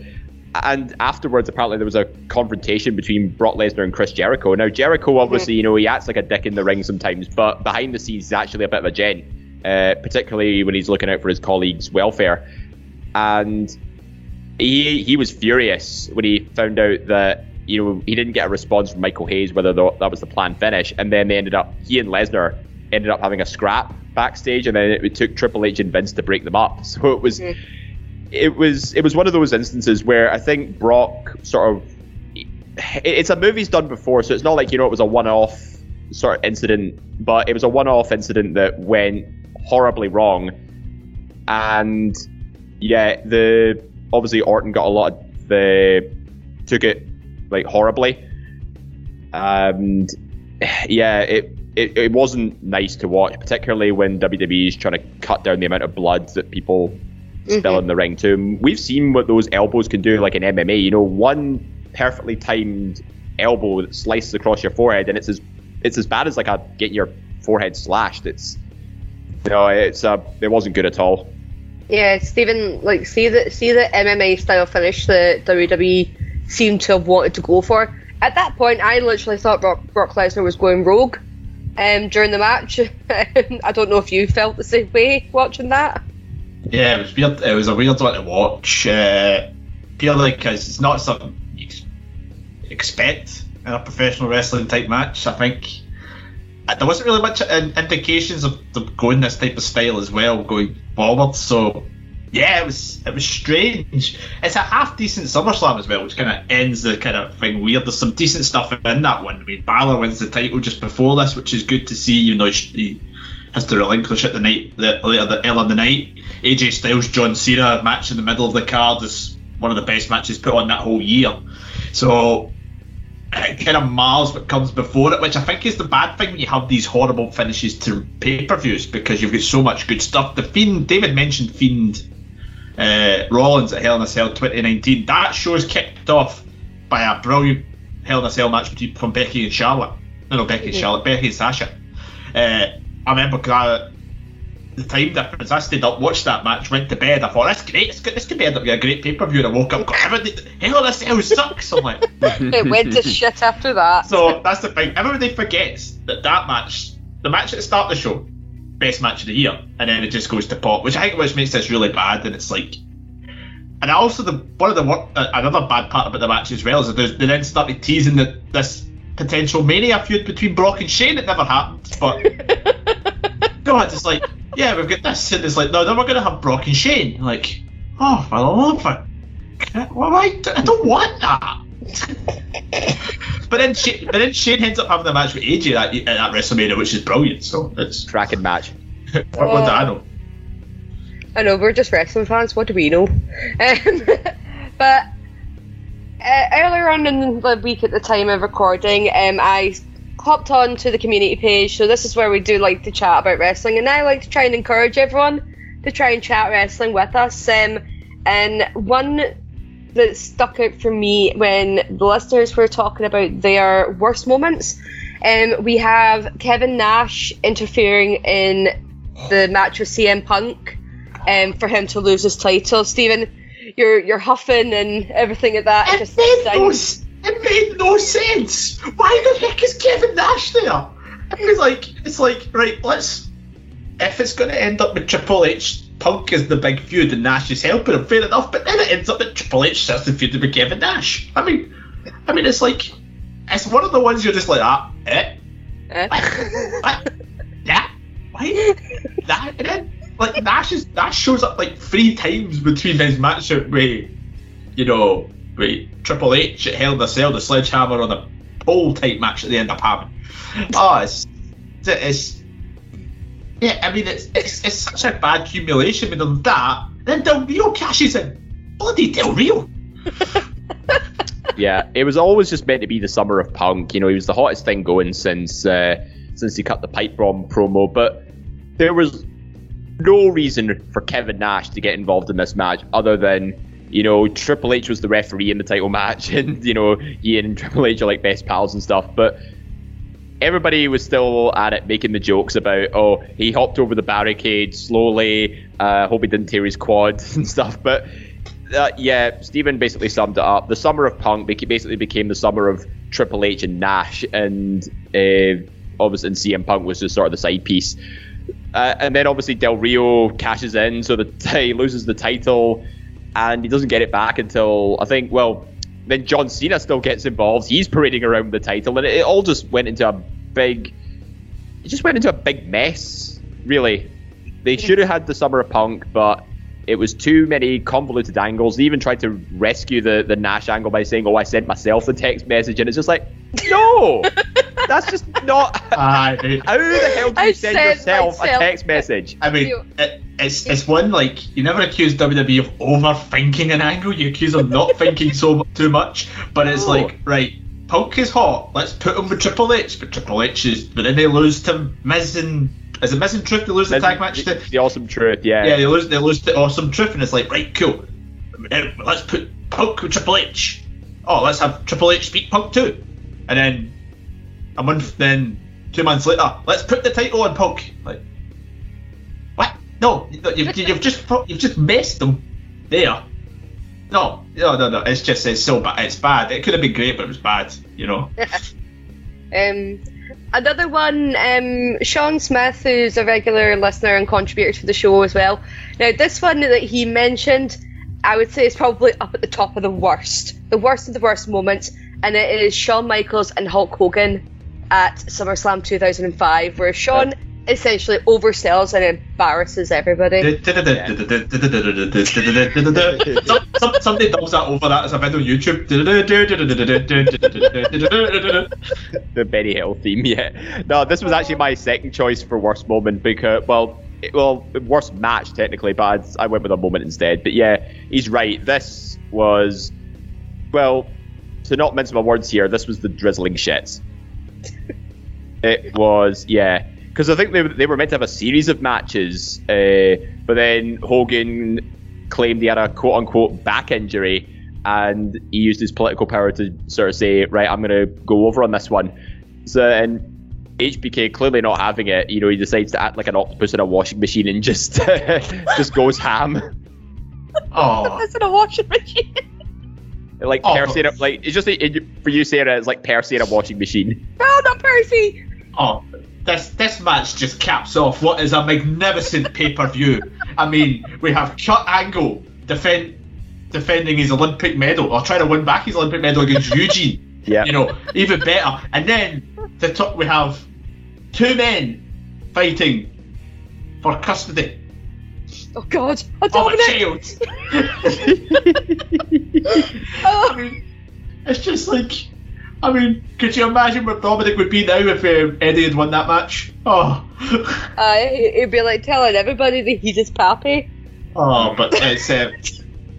and afterwards, apparently there was a confrontation between Brock Lesnar and Chris Jericho. Now Jericho, obviously, you know, he acts like a dick in the ring sometimes, but behind the scenes, he's actually a bit of a gent, uh, particularly when he's looking out for his colleagues' welfare. And he he was furious when he found out that you know he didn't get a response from Michael Hayes whether that was the planned finish, and then they ended up he and Lesnar ended up having a scrap backstage, and then it, it took Triple H and Vince to break them up. (laughs) So it was. Mm it was it was one of those instances where I think Brock sort of it's a movie's done before, so it's not like you know it was a one-off sort of incident, but it was a one-off incident that went horribly wrong, and yeah, the obviously Orton got a lot of the took it like horribly, and yeah, it. It, it wasn't nice to watch, particularly when WWE is trying to cut down the amount of blood that people spill mm-hmm. in the ring too. We've seen what those elbows can do, like in MMA. You know, one perfectly timed elbow that slices across your forehead, and it's as it's as bad as like a getting your forehead slashed. It's you know, it's uh, it wasn't good at all. Yeah, Stephen, like see the see the MMA style finish that WWE seemed to have wanted to go for. At that point, I literally thought Brock, Brock Lesnar was going rogue um, during the match. (laughs) I don't know if you felt the same way watching that. Yeah, it was weird. It was a weird one to watch. Uh, purely because it's not something you expect in a professional wrestling type match. I think there wasn't really much indications of them going this type of style as well going forward. So yeah, it was it was strange. It's a half decent SummerSlam as well, which kind of ends the kind of thing weird. There's some decent stuff in that one. I mean, Balor wins the title just before this, which is good to see. You know, he has to relinquish it the night the later the earlier the night. AJ Styles John Cena match in the middle of the card is one of the best matches put on that whole year. So it kind of mars what comes before it, which I think is the bad thing when you have these horrible finishes to pay per views because you've got so much good stuff. The Fiend, David mentioned Fiend uh, Rollins at Hell in a Cell 2019. That show is kicked off by a brilliant Hell in a Cell match between from Becky and Charlotte. No, no, Becky and Charlotte, Becky and Sasha. Uh, I remember because the time difference. I stayed up, watched that match, went to bed. I thought that's great. This could, this could be end up being a great pay per view. And I woke up, got everything. Hell, this hell sucks. I'm like, (laughs) (laughs) it went to shit after that. So that's the thing. Everybody forgets that that match, the match at the start of the show, best match of the year, and then it just goes to pot, which I think which makes this really bad. And it's like, and also the one of the uh, another bad part about the match as well is that they then started teasing that this potential mania feud between Brock and Shane. It never happened, but. (laughs) God, it's like yeah, we've got this, and it's like, no, then we're going to have Brock and Shane. Like, oh, I love it. Well, I, I don't want that. (laughs) but then, Shane, but then Shane ends up having a match with AJ at, at WrestleMania, which is brilliant. So it's (laughs) tracking match. (laughs) what, what do I know? I know we're just wrestling fans. What do we know? Um, but uh, earlier on in the week, at the time of recording, um, I hopped on to the community page. So this is where we do like to chat about wrestling, and I like to try and encourage everyone to try and chat wrestling with us. Um, and one that stuck out for me when the listeners were talking about their worst moments. Um, we have Kevin Nash interfering in the match with CM Punk um, for him to lose his title. Stephen, you're you're huffing and everything like that. It just it made no sense. Why the heck is Kevin Nash there? It's like it's like right. Let's if it's going to end up with Triple H, Punk is the big feud and Nash is helping him. Fair enough, but then it ends up that Triple H starts the feud with Kevin Nash. I mean, I mean, it's like it's one of the ones you're just like ah, eh, eh? what? what? yeah, why that? And then like Nash is Nash shows up like three times between his match with you know with Triple H at Hell in a Cell, the sledgehammer on a pole type match at the end of having. (laughs) Oh, it's, it's yeah. I mean, it's it's, it's such a bad accumulation with them that. Then Del Rio cashes in. Bloody Del Rio. (laughs) yeah, it was always just meant to be the summer of Punk. You know, he was the hottest thing going since uh, since he cut the pipe bomb promo. But there was no reason for Kevin Nash to get involved in this match other than you know, Triple H was the referee in the title match, (laughs) and you know, he and Triple H are like best pals and stuff. But everybody was still at it, making the jokes about, oh, he hopped over the barricade slowly. Uh, hope he didn't tear his quad (laughs) and stuff. But uh, yeah, Stephen basically summed it up. The summer of Punk basically became the summer of Triple H and Nash, and uh, obviously and CM Punk was just sort of the side piece. Uh, and then obviously Del Rio cashes in, so the (laughs) he loses the title, and he doesn't get it back until I think well, then John Cena still gets involved. He's parading around the title, and it, it all just went into a big, it just went into a big mess. Really, they should have had the summer of Punk, but it was too many convoluted angles. They even tried to rescue the, the Nash angle by saying, "Oh, I sent myself the text message," and it's just like, no, (laughs) that's just not. Dude. (laughs) How the hell do you I send sent yourself a text message? I mean, it, it's it's one like you never accuse WWE of overthinking an angle. You accuse them not (laughs) thinking so too much. But it's No. like right, Punk is hot. Let's put him with Triple H. But Triple H is. But then they lose to Miz and is it Miz and Truth? They lose the tag match the, to. the awesome truth, yeah. Yeah, they lose. They lose to Awesome Truth, and it's like right, cool. Let's put Punk with Triple H. Oh, let's have Triple H beat Punk too, and then a month, then two months later, let's put the title on Punk. Like? No, no, you've, you've just you've just messed them there. No, no, no, no. It's just it's so bad. It's bad. It could have been great, but it was bad. You know. (laughs) Um, another one, um, Sean Smith, who's a regular listener and contributor to the show as well. Now, this one that he mentioned, I would say is probably up at the top of the worst, the worst of the worst moments, and it is Shawn Michaels and Hulk Hogan at SummerSlam 2005, where Shawn essentially oversells and embarrasses everybody. Some- (laughs) some- Somebody dubs that over that as a video on YouTube. the Benny Hill theme, yeah. No, this was actually my second choice for worst moment because, well, it- well, worst match technically, but I'd, I went with a moment instead. But yeah, he's right. This was, well, to not mince my words here, this was the drizzling shits. it was, yeah. Because I think they, they were meant to have a series of matches, uh, but then Hogan claimed he had a quote unquote back injury and he used his political power to sort of say, right, I'm going to go over on this one. So, and HBK clearly not having it, you know, he decides to act like an octopus in a washing machine and just (laughs) just goes ham. (laughs) Oh, That's in a washing machine. (laughs) Like Oh, Percy, in a, like it's just it, for you, Sarah. It's like Percy in a washing machine. no, not Percy. oh, this this match just caps off what is a magnificent pay per view. I mean, we have Kurt Angle defend defending his Olympic medal or trying to win back his Olympic medal against Eugene. (laughs) Yeah. You know, even better. And then the top we have two men fighting for custody Oh God, a of a Dominic. child. (laughs) (laughs) I Oh, mean, it's just like, I mean, could you imagine where Dominic would be now if um, Eddie had won that match? Oh, (laughs) uh, it'd be like telling everybody that he's his pappy. oh, but it's um,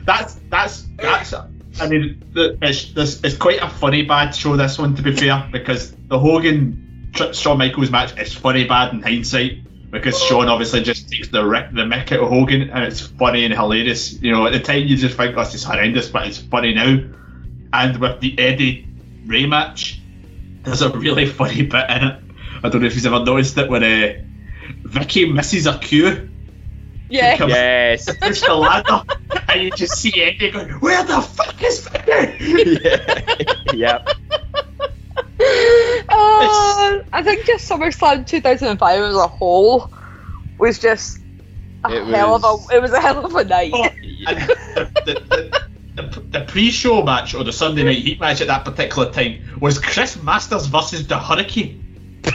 that's that's that's. I mean, it's this it's quite a funny bad show. This one, to be fair, because the Hogan Shawn Michaels match is funny bad in hindsight. Because Shawn obviously just takes the rick, the mick out of Hogan, and it's funny and hilarious. You know, at the time you just think, "Oh, this is horrendous," but it's funny now. And with the Eddie Rey match, there's a really funny bit in it. I don't know if you've ever noticed it when uh, Vickie misses a cue. Yeah. Comes- Yes. (laughs) Push the ladder, and you just see Eddie going, "Where the fuck is Vickie?" yeah. (laughs) yep. Oh, I think just SummerSlam 2005 as a whole was just a It hell was- of a. It was a hell of a night. Oh, and the, the, the, the, the pre-show match or the Sunday Night Heat match at that particular time was Chris Masters versus the Hurricane. (laughs)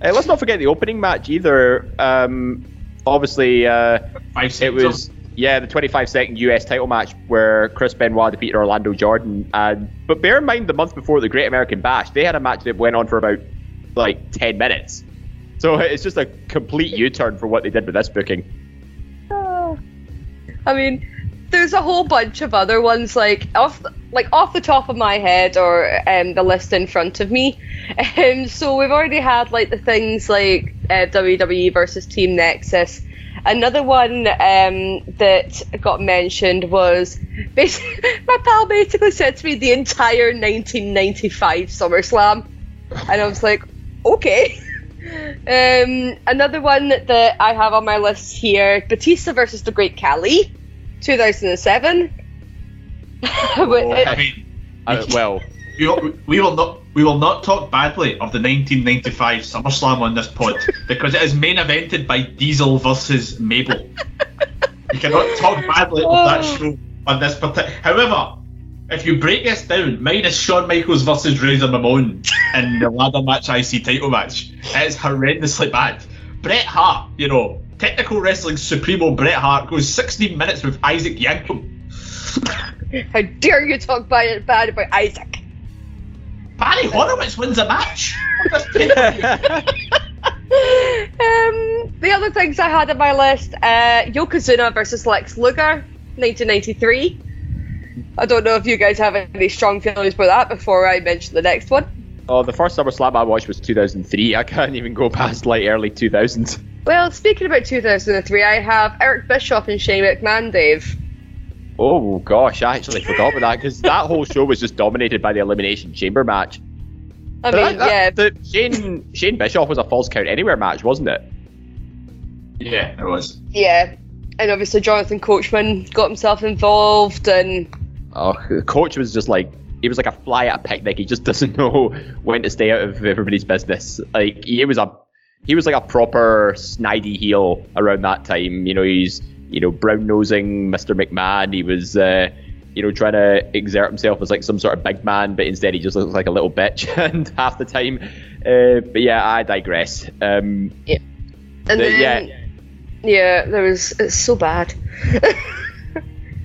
Uh, let's not forget the opening match either. Um, obviously, uh, Five it was yeah the 25 second US title match where Chris Benoit defeated Orlando Jordan. And but bear in mind the month before the Great American Bash, they had a match that went on for about like 10 minutes. So it's just a complete U-turn for what they did with this booking. I mean, there's a whole bunch of other ones like off like off the top of my head or um, the list in front of me. (laughs) Um, so we've already had like the things like uh, WWE versus Team Nexus. Another one um, that got mentioned was (laughs) my pal basically said to me the entire 1995 SummerSlam, and I was like, okay. (laughs) Um, another one that I have on my list here: Batista versus the Great Khali. 2007. (laughs) But it- I mean, Uh, well, we will, we will not we will not talk badly of the 1995 SummerSlam on this pod (laughs) because it is main evented by Diesel versus Mabel. you cannot talk badly of that show on this particular. However, if you break this down, minus Shawn Michaels versus Razor Ramon in the ladder match IC title match, it is horrendously bad. Bret Hart, you know, technical wrestling supremo Bret Hart goes 16 minutes with Isaac Yankem. how dare you talk bad, bad about Isaac? Barry Horowitz wins a match. on this pay-per-view. um, the other things I had on my list: uh, Yokozuna versus Lex Luger, 1993. I don't know if you guys have any strong feelings about that before I mention the next one. oh, the first SummerSlam I watched was 2003. I can't even go past like early 2000s. Well, speaking about 2003, I have Eric Bischoff and Shane McMahon, Dave. Oh gosh, I actually forgot about that because that whole show was just dominated by the Elimination Chamber match. I mean, that- that- yeah, the Shane Shane Bischoff was a false count anywhere match, wasn't it? Yeah, it was. yeah. And obviously, Jonathan Coachman got himself involved, and Oh, the coach was just like he was like a fly at a picnic. He just (laughs) doesn't know when to stay out of everybody's business. Like he was a he was like a proper snidey heel around that time. You know, he's you know brown nosing Mr. McMahon. He was uh, you know trying to exert himself as like some sort of big man, but instead he just looks like a little bitch (laughs) and half the time. Uh, but yeah, I digress. Um, and the- then yeah. yeah, there was it's so bad. (laughs)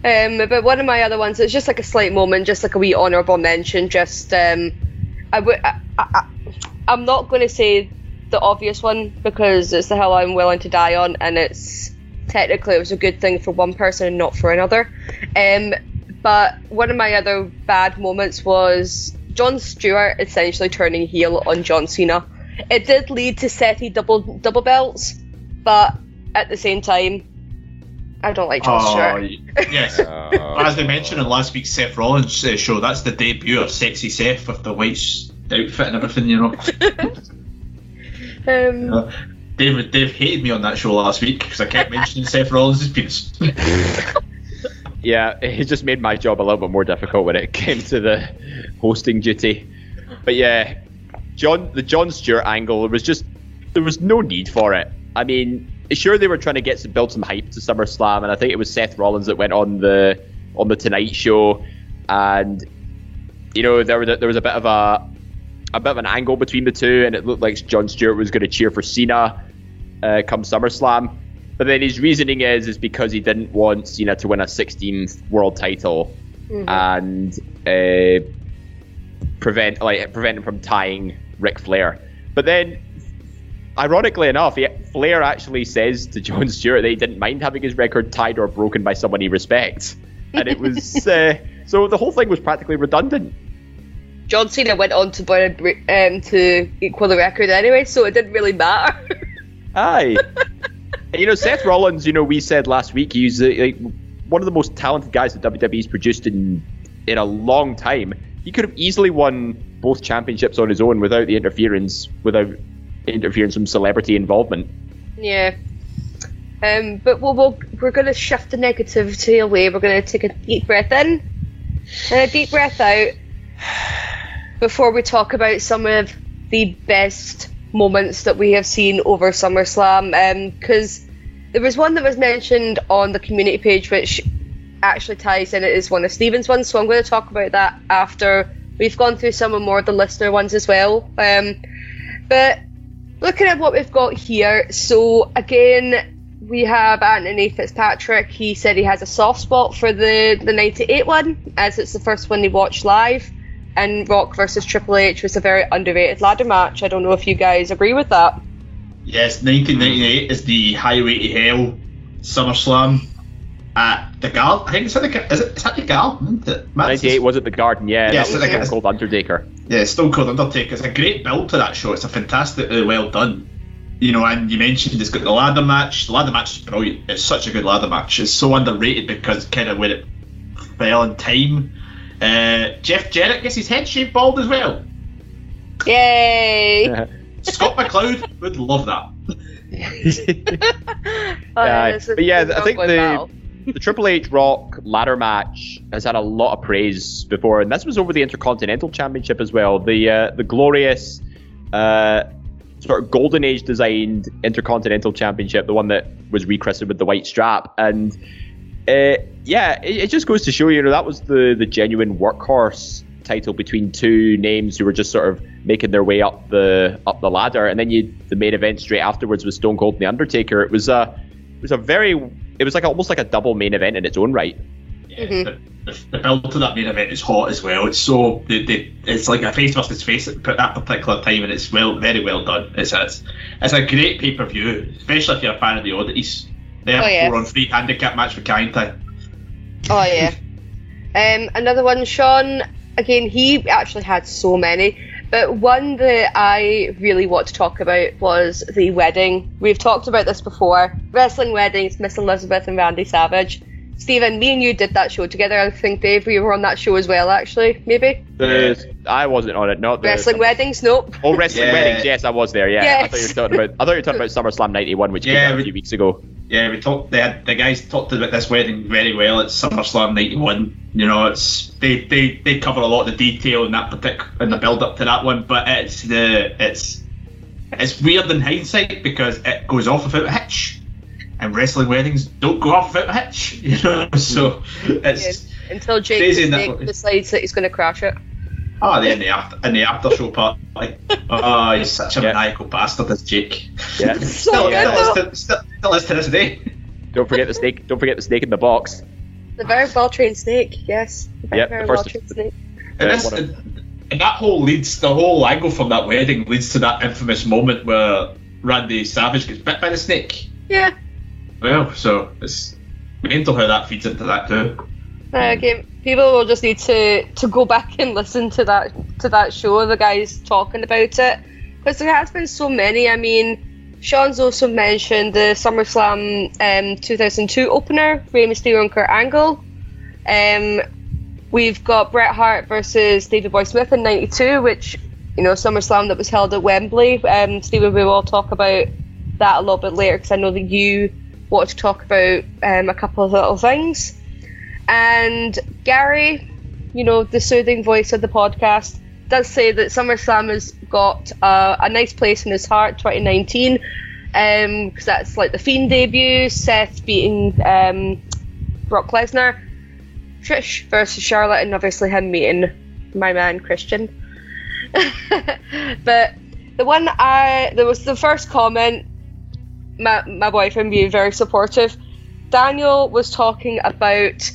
um, but one of my other ones, it's just like a slight moment, just like a wee honourable mention. Just um, I would, I, I, I'm not going to say the obvious one because it's the hell I'm willing to die on, and it's technically it was a good thing for one person and not for another. Um, but one of my other bad moments was Jon Stewart essentially turning heel on John Cena. It did lead to Seti double double belts, but at the same time, I don't like John Oh, Stewart. yes. (laughs) As we mentioned in last week's Seth Rollins uh, show, that's the debut of Sexy Seth with the white outfit and everything, you know. (laughs) Um, Uh, Dave, Dave hated me on that show last week because I kept mentioning Seth Rollins' penis. (laughs) Yeah, it just made my job a little bit more difficult when it came to the hosting duty. But yeah, John, the Jon Stewart angle, there was just there was no need for it. I mean, sure they were trying to get some build some hype to SummerSlam, and I think it was Seth Rollins that went on the on the Tonight Show, and you know there was a, there was a bit of a a bit of an angle between the two, and it looked like Jon Stewart was going to cheer for Cena uh, come SummerSlam. But then his reasoning is is because he didn't want Cena to win a 16th world title and uh, prevent like prevent him from tying Ric Flair. But then, ironically enough, he, Flair actually says to Jon Stewart that he didn't mind having his record tied or broken by someone he respects, and it was (laughs) uh, so the whole thing was practically redundant. John Cena went on to a um, to equal the record anyway, so it didn't really matter. (laughs) Aye. You know, Seth Rollins, you know, we said last week he's uh, like one of the most talented guys that WWE's produced in in a long time. He could have easily won both championships on his own without the interference, without interference from celebrity involvement. yeah. Um, but we'll, we'll, we're going to shift the negativity away. We're going to take a deep breath in and a deep breath out (sighs) (sighs) (sighs) before we talk about some of the best moments that we have seen over SummerSlam. Because there was one that was mentioned on the community page, which actually ties in. It is one of Steven's ones, so I'm going to talk about that after we've gone through some of more of the listener ones as well. Um, but looking at what we've got here, so again, we have Anthony Fitzpatrick. He said he has a soft spot for the the '98 one, as it's the first one he watched live. And Rock versus Triple H was a very underrated ladder match. I don't know if you guys agree with that. yes, 1998 is the Highway to Hell SummerSlam at the Gal. I think it's at the Ga- is it is that the Gal? Hmm, Isn't it? Matt, 98 was at the Garden, yeah. Yes, that was Stone it's- Cold Undertaker. Yeah, Stone Cold Undertaker. It's a great build to that show. It's a fantastically well done. You know, and you mentioned it's got the ladder match. The ladder match is brilliant. It's such a good ladder match. It's so underrated because kind of when it fell in time. Uh, Jeff Jarrett gets his head shaved bald as well. Yay! (laughs) Scott McLeod would love that. Oh, (laughs) Yeah, it's a- but yeah, I think the battle. the Triple H Rock ladder match has had a lot of praise before, and this was over the Intercontinental Championship as well. The uh, the glorious uh, sort of golden age designed Intercontinental Championship, the one that was rechristened with the white strap, and uh, yeah, it, it, just goes to show you, know, that was the the genuine workhorse title between two names who were just sort of making their way up the up the ladder, and then you the main event straight afterwards was Stone Cold and the Undertaker. It was a it was a very it was like almost like a double main event in its own right. Yeah, mm-hmm. the, the, build to that main event is hot as well. It's so the, the, it's like a face versus face at that particular time, and it's well very well done. It's it's, it's a great pay per view, especially if you're a fan of the oddities. They have oh, yeah. four on three handicap match for Kaientai. Oh yeah. um, another one, Sean. Again, he actually had so many. But one that I really want to talk about was the wedding. We've talked about this before. Wrestling weddings, Miss Elizabeth and Randy Savage. Stephen, me and you did that show together. I think Dave, we were on that show as well, actually, maybe. The, I wasn't on it. Not the, wrestling weddings. Nope. Oh, wrestling yeah. weddings. Yes, I was there. Yeah, yes. I thought you were talking about. I thought you were talking about (laughs) SummerSlam '91, which yeah, came out a few weeks ago. Yeah, we talked. They had, the guys talked about this wedding very well at SummerSlam '91. You know, it's they, they they cover a lot of the detail in that particular in the build up to that one, but it's the it's it's weird in hindsight because it goes off without a hitch, and wrestling weddings don't go off without a hitch. (laughs) You know, so it's yeah, until Jake decides that he's going to crash it. Oh, then the after in the after show part, like, (laughs) ah, oh, he's such a yeah. maniacal bastard, this Jake. Yeah, (laughs) still, still, is to, still, still is to this day. Don't forget the snake. Don't forget the snake in the box. The very well trained snake. Yes. The very, yep, very well trained snake. And, this, and, and that whole leads, the whole angle from that wedding leads to that infamous moment where Randy Savage gets bit by the snake. Yeah. Well, so it's mental how that feeds into that too. Uh, okay, people will just need to to go back and listen to that to that show. The guys talking about it because there has been so many. I mean, Sean's also mentioned the SummerSlam um, 2002 opener, Rey Mysterio and Kurt Angle. Um, we've got Bret Hart versus Davey Boy Smith in '92, which you know SummerSlam that was held at Wembley. Um, Stephen, we will talk about that a little bit later because I know that you want to talk about um, a couple of little things. And Gary, you know, the soothing voice of the podcast, does say that SummerSlam has got uh, a nice place in his heart, 2019, because um, that's like the Fiend debut, Seth beating um, Brock Lesnar, Trish versus Charlotte, and obviously him meeting my man Christian. (laughs) but the one I there was the first comment, my my boyfriend being very supportive. Daniel was talking about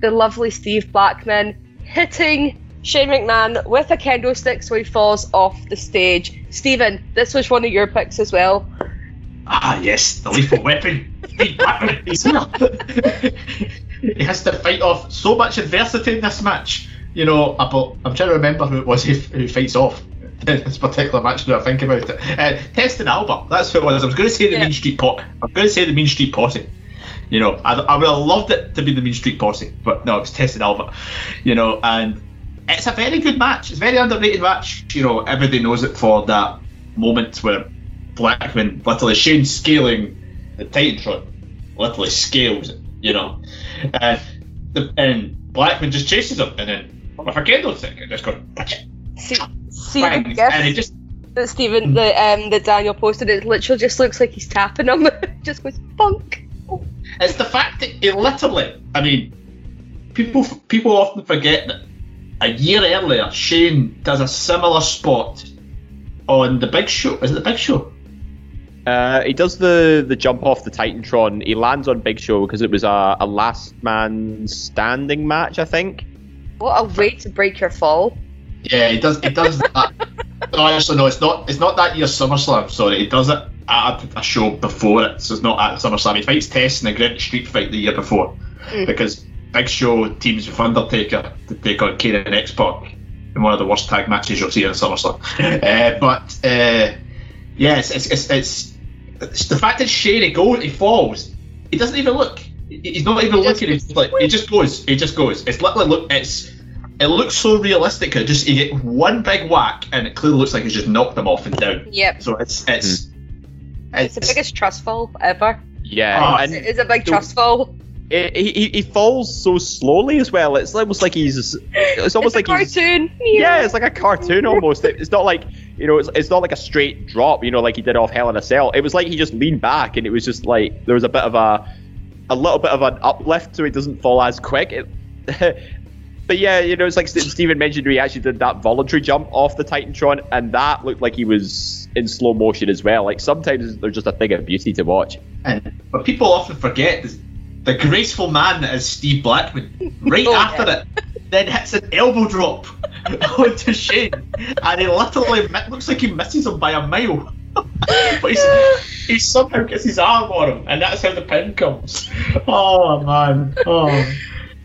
the lovely Steve Blackman hitting Shane McMahon with a kendo stick so he falls off the stage. Stephen, this was one of your picks as well. Ah, yes, the lethal weapon. Steve Blackman. (laughs) he has to fight off so much adversity in this match. You know, I'm trying to remember who it was who, fights off in (laughs) this particular match now I think about it. Uh, Test and Albert, that's who it was. I was going to say the yeah. Mean Street Pot. I'm going to say the Mean Street Posse you know, I, I would have loved it to be the Mean Street Posse, but no, it's Test and Albert. You know, and it's a very good match. It's a very underrated match. You know, everybody knows it for that moment where Blackman literally Shane scaling the Titantron, literally scales it. You know, and the, and Blackman just chases him, and then a kendo stick, and just goes, see, see, and he just that Stephen, the um, that Daniel posted, it literally just looks like he's tapping him. (laughs) just goes funk. It's the fact that it literally, I mean, people people often forget that a year earlier, Shane does a similar spot on the Big Show. Is it the Big Show? Uh, he does the, the jump off the Titantron. He lands on Big Show because it was a, a last man standing match, I think. What a way to break your fall! Yeah, he does. He does that. No, actually, no. It's not. It's not that year's SummerSlam. Sorry, he does it at a show before it, so it's not at SummerSlam. He fights Test in a Greenwich Street Fight the year before mm. because Big Show teams with Undertaker to take on Kane and X Pac in one of the worst tag matches you'll see in SummerSlam. (laughs) uh, but uh, yeah, it's, it's, it's, it's, the fact that Shane he goes, he falls, he doesn't even look. He's not even he looking. He's like he just goes. He just goes. It's literally look. It's it looks so realistic. It just you get one big whack, and it clearly looks like he's just knocked them off and down. Yep. So it's it's hmm. it's, the biggest trust fall ever. Yeah, ah. oh, it's, it's a big trust fall. it, he, he falls so slowly as well. It's almost like he's. It's almost it's like a he's. cartoon. Yeah, it's like a cartoon almost. It- It's not like you know, it's, it's not like a straight drop. You know, like he did off Hell in a Cell. It was like he just leaned back, and it was just like there was a bit of a, a little bit of an uplift, so he doesn't fall as quick. It, (laughs) but yeah, you know, it's like St- Steven mentioned, he actually did that voluntary jump off the Titantron, and that looked like he was in slow motion as well. Like sometimes they're just a thing of beauty to watch. And what people often forget the graceful man that is Steve Blackman. Right (laughs) Oh, after yeah. it, then hits an elbow drop (laughs) onto Shane, and he literally looks like he misses him by a mile. (laughs) but he's, he somehow gets his arm on him, and that's how the pin comes. Oh man, oh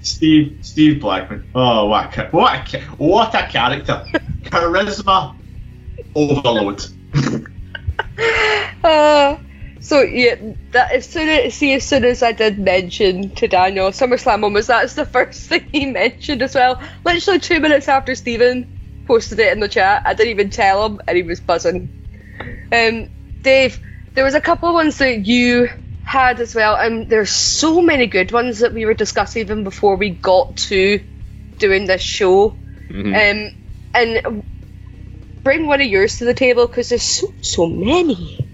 Steve, Steve Blackman. Oh what a, what a, what a character, (laughs) charisma overload. (laughs) Uh, so yeah, that as soon as see as soon as I did mention to Daniel SummerSlam moments, that's the (laughs) first thing he mentioned as well. Literally two minutes after Stephen posted it in the chat, I didn't even tell him, and he was buzzing. Um, Dave, there was a couple of ones that you had as well, and there's so many good ones that we were discussing even before we got to doing this show. Mhm. Um, and bring one of yours to the table because there's so so many.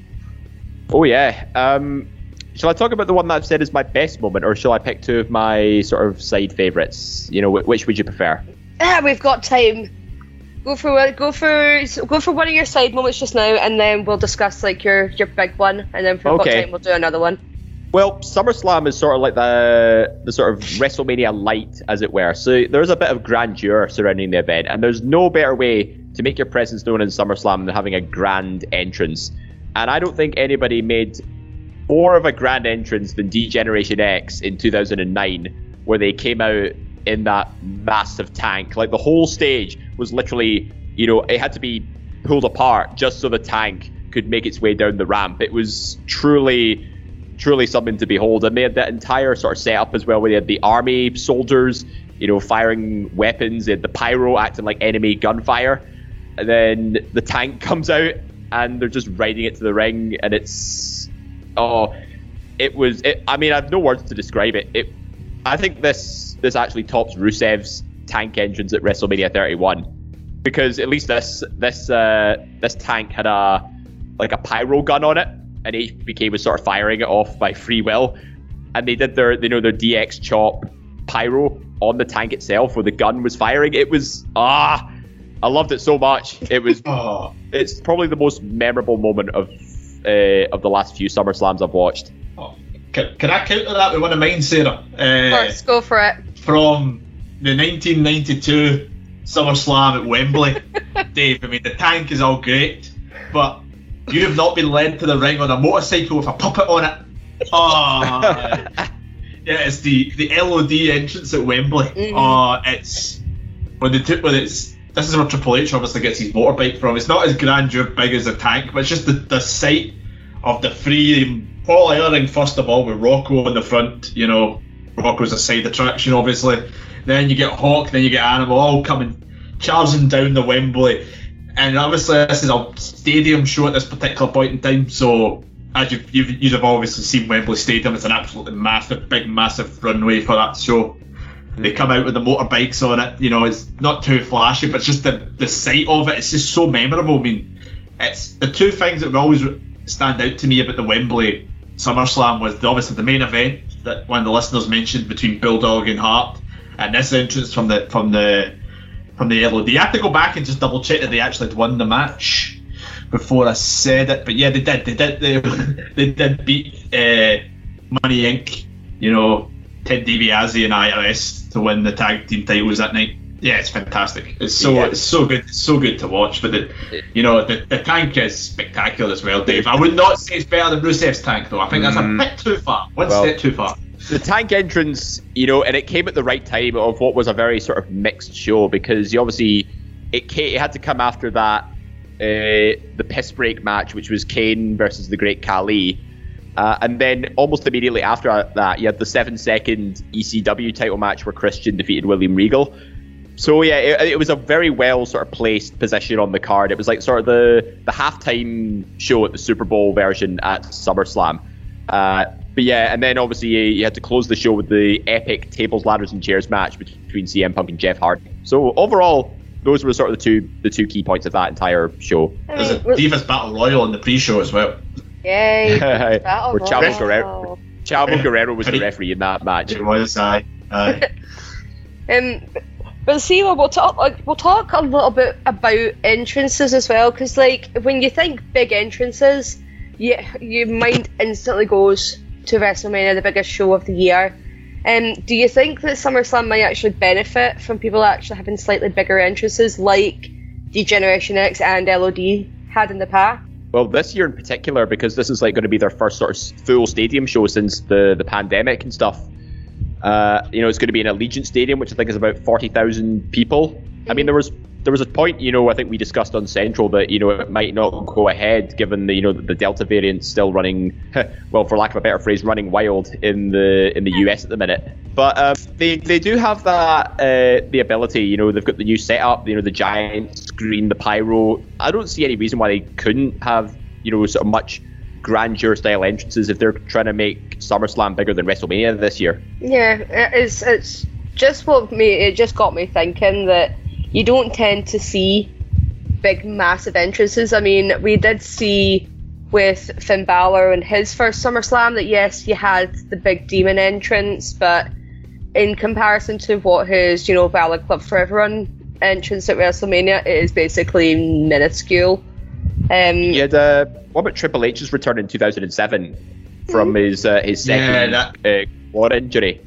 Oh yeah. Um, shall I talk about the one that I've said is my best moment, or shall I pick two of my sort of side favourites? You know, wh- which would you prefer? Ah, we've got time. Go for one- go for go for one of your side moments just now, and then we'll discuss like your your big one, and then we've Okay. time, we'll do another one. Well, SummerSlam is sort of like the the sort of WrestleMania light, as it were. So there's a bit of grandeur surrounding the event, and there's no better way to make your presence known in SummerSlam than having a grand entrance. And I don't think anybody made more of a grand entrance than D Generation X in 2009, where they came out in that massive tank. Like the whole stage was literally, you know, it had to be pulled apart just so the tank could make its way down the ramp. It was truly truly something to behold. And they had that entire sort of setup as well, where they had the army soldiers, you know, firing weapons, they had the pyro acting like enemy gunfire, and then the tank (laughs) comes out and they're just riding it to the ring, and it's oh, it was. It, I mean, I have no words to describe it. It, I think this this actually tops Rusev's tank entrance at WrestleMania 31 because at least this this uh, this tank had a like a pyro gun on it, and HBK was sort of firing it off by free will, and they did their you know their DX chop pyro on the tank itself where the gun was firing. It was ah, I loved it so much. It was (laughs) Oh, it's probably the most memorable moment of uh, of the last few SummerSlams I've watched. Can, can I counter that with one of mine, Sarah? Uh, First, go for it. from the 1992 SummerSlam at Wembley. (laughs) Dave, I mean, the tank is all great, but you have not been led to the ring on a motorcycle with a puppet on it. (laughs) Oh, yeah, it's the, the LOD entrance at Wembley. Mhm. Oh, it's when they took when it's this is where Triple H obviously gets his motorbike from. It's not as grandeur big as a tank, but it's just the, the sight of the free Paul Ellering first of all with Rocco in the front. You know, Rocco's a side attraction, obviously. Then you get Hawk, then you get Animal, all coming charging down the Wembley. And obviously, this is a stadium show at this particular point in time. So, as you've, you've, you've obviously seen Wembley Stadium, it's an absolutely massive, big, massive runway for that show. They come out with the motorbikes on it. You know, it's not too flashy, but it's just the the sight of it, it's just so memorable. I mean, it's the two things that will always stand out to me about the Wembley SummerSlam was obviously the main event that one of the listeners mentioned between Bulldog and Hart, and this entrance from the from the from the LOD. I have to go back and just double check that they actually had won the match before I said it, but yeah, they did. They did. They, (laughs) they did beat uh, Money Inc. You know, Ted DiBiase and IRS to win the tag team titles that night. Yeah, it's fantastic. It's so Yeah. it's so good. It's so good to watch. But the, you know, the, the tank is spectacular as well, Dave. I would not say it's better than Rusev's tank though. I think that's a Mm. bit too far. One Well- step too far. the tank entrance, you know, and it came at the right time of what was a very sort of mixed show because you obviously it, ca- it had to come after that uh, the piss break match, which was Kane versus the Great Khali, uh, and then almost immediately after that, you had the seven second ECW title match where Christian defeated William Regal. So yeah, it, it was a very well sort of placed position on the card. It was like sort of the the halftime show at the Super Bowl version at SummerSlam. Uh, but yeah, and then obviously you, you had to close the show with the epic tables, ladders, and chairs match between CM Punk and Jeff Hardy. So overall, those were sort of the two the two key points of that entire show. I There's a mean, Divas Battle Royal in the pre-show as well. Yay! (laughs) Battle Or Chavo Royale. Guerrero. Chavo Guerrero was the referee in that match. It was I. Aye. (laughs) Um, but see, we'll talk. Like, we'll talk a little bit about entrances as well, because like when you think big entrances, you, your mind instantly goes to WrestleMania, the biggest show of the year. Um, do you think that SummerSlam might actually benefit from people actually having slightly bigger entrances, like D-Generation X and LOD had in the past? Well, this year in particular, because this is like going to be their first sort of full stadium show since the the pandemic and stuff. Uh, you know, it's going to be in Allegiant Stadium, which I think is about forty thousand people. I mean, there was there was a point, you know, I think we discussed on Central that you know it might not go ahead given the you know the Delta variant still running, (laughs) well, for lack of a better phrase, running wild in the in the US at the minute. But um, they they do have that uh, the ability, you know, they've got the new setup, you know, the giant screen, the pyro. I don't see any reason why they couldn't have you know sort of much grandeur style entrances if they're trying to make SummerSlam bigger than WrestleMania this year. Yeah, it's it's just what me. It just got me thinking that you don't tend to see big, massive entrances. I mean, we did see with Finn Balor and his first SummerSlam that yes, you had the big demon entrance, but in comparison to what his, you know, Balor Club for Everyone entrance at WrestleMania, it is basically minuscule. Um, He had uh, what about Triple H's return in 2007 from his uh, his second Yeah, uh, quad injury?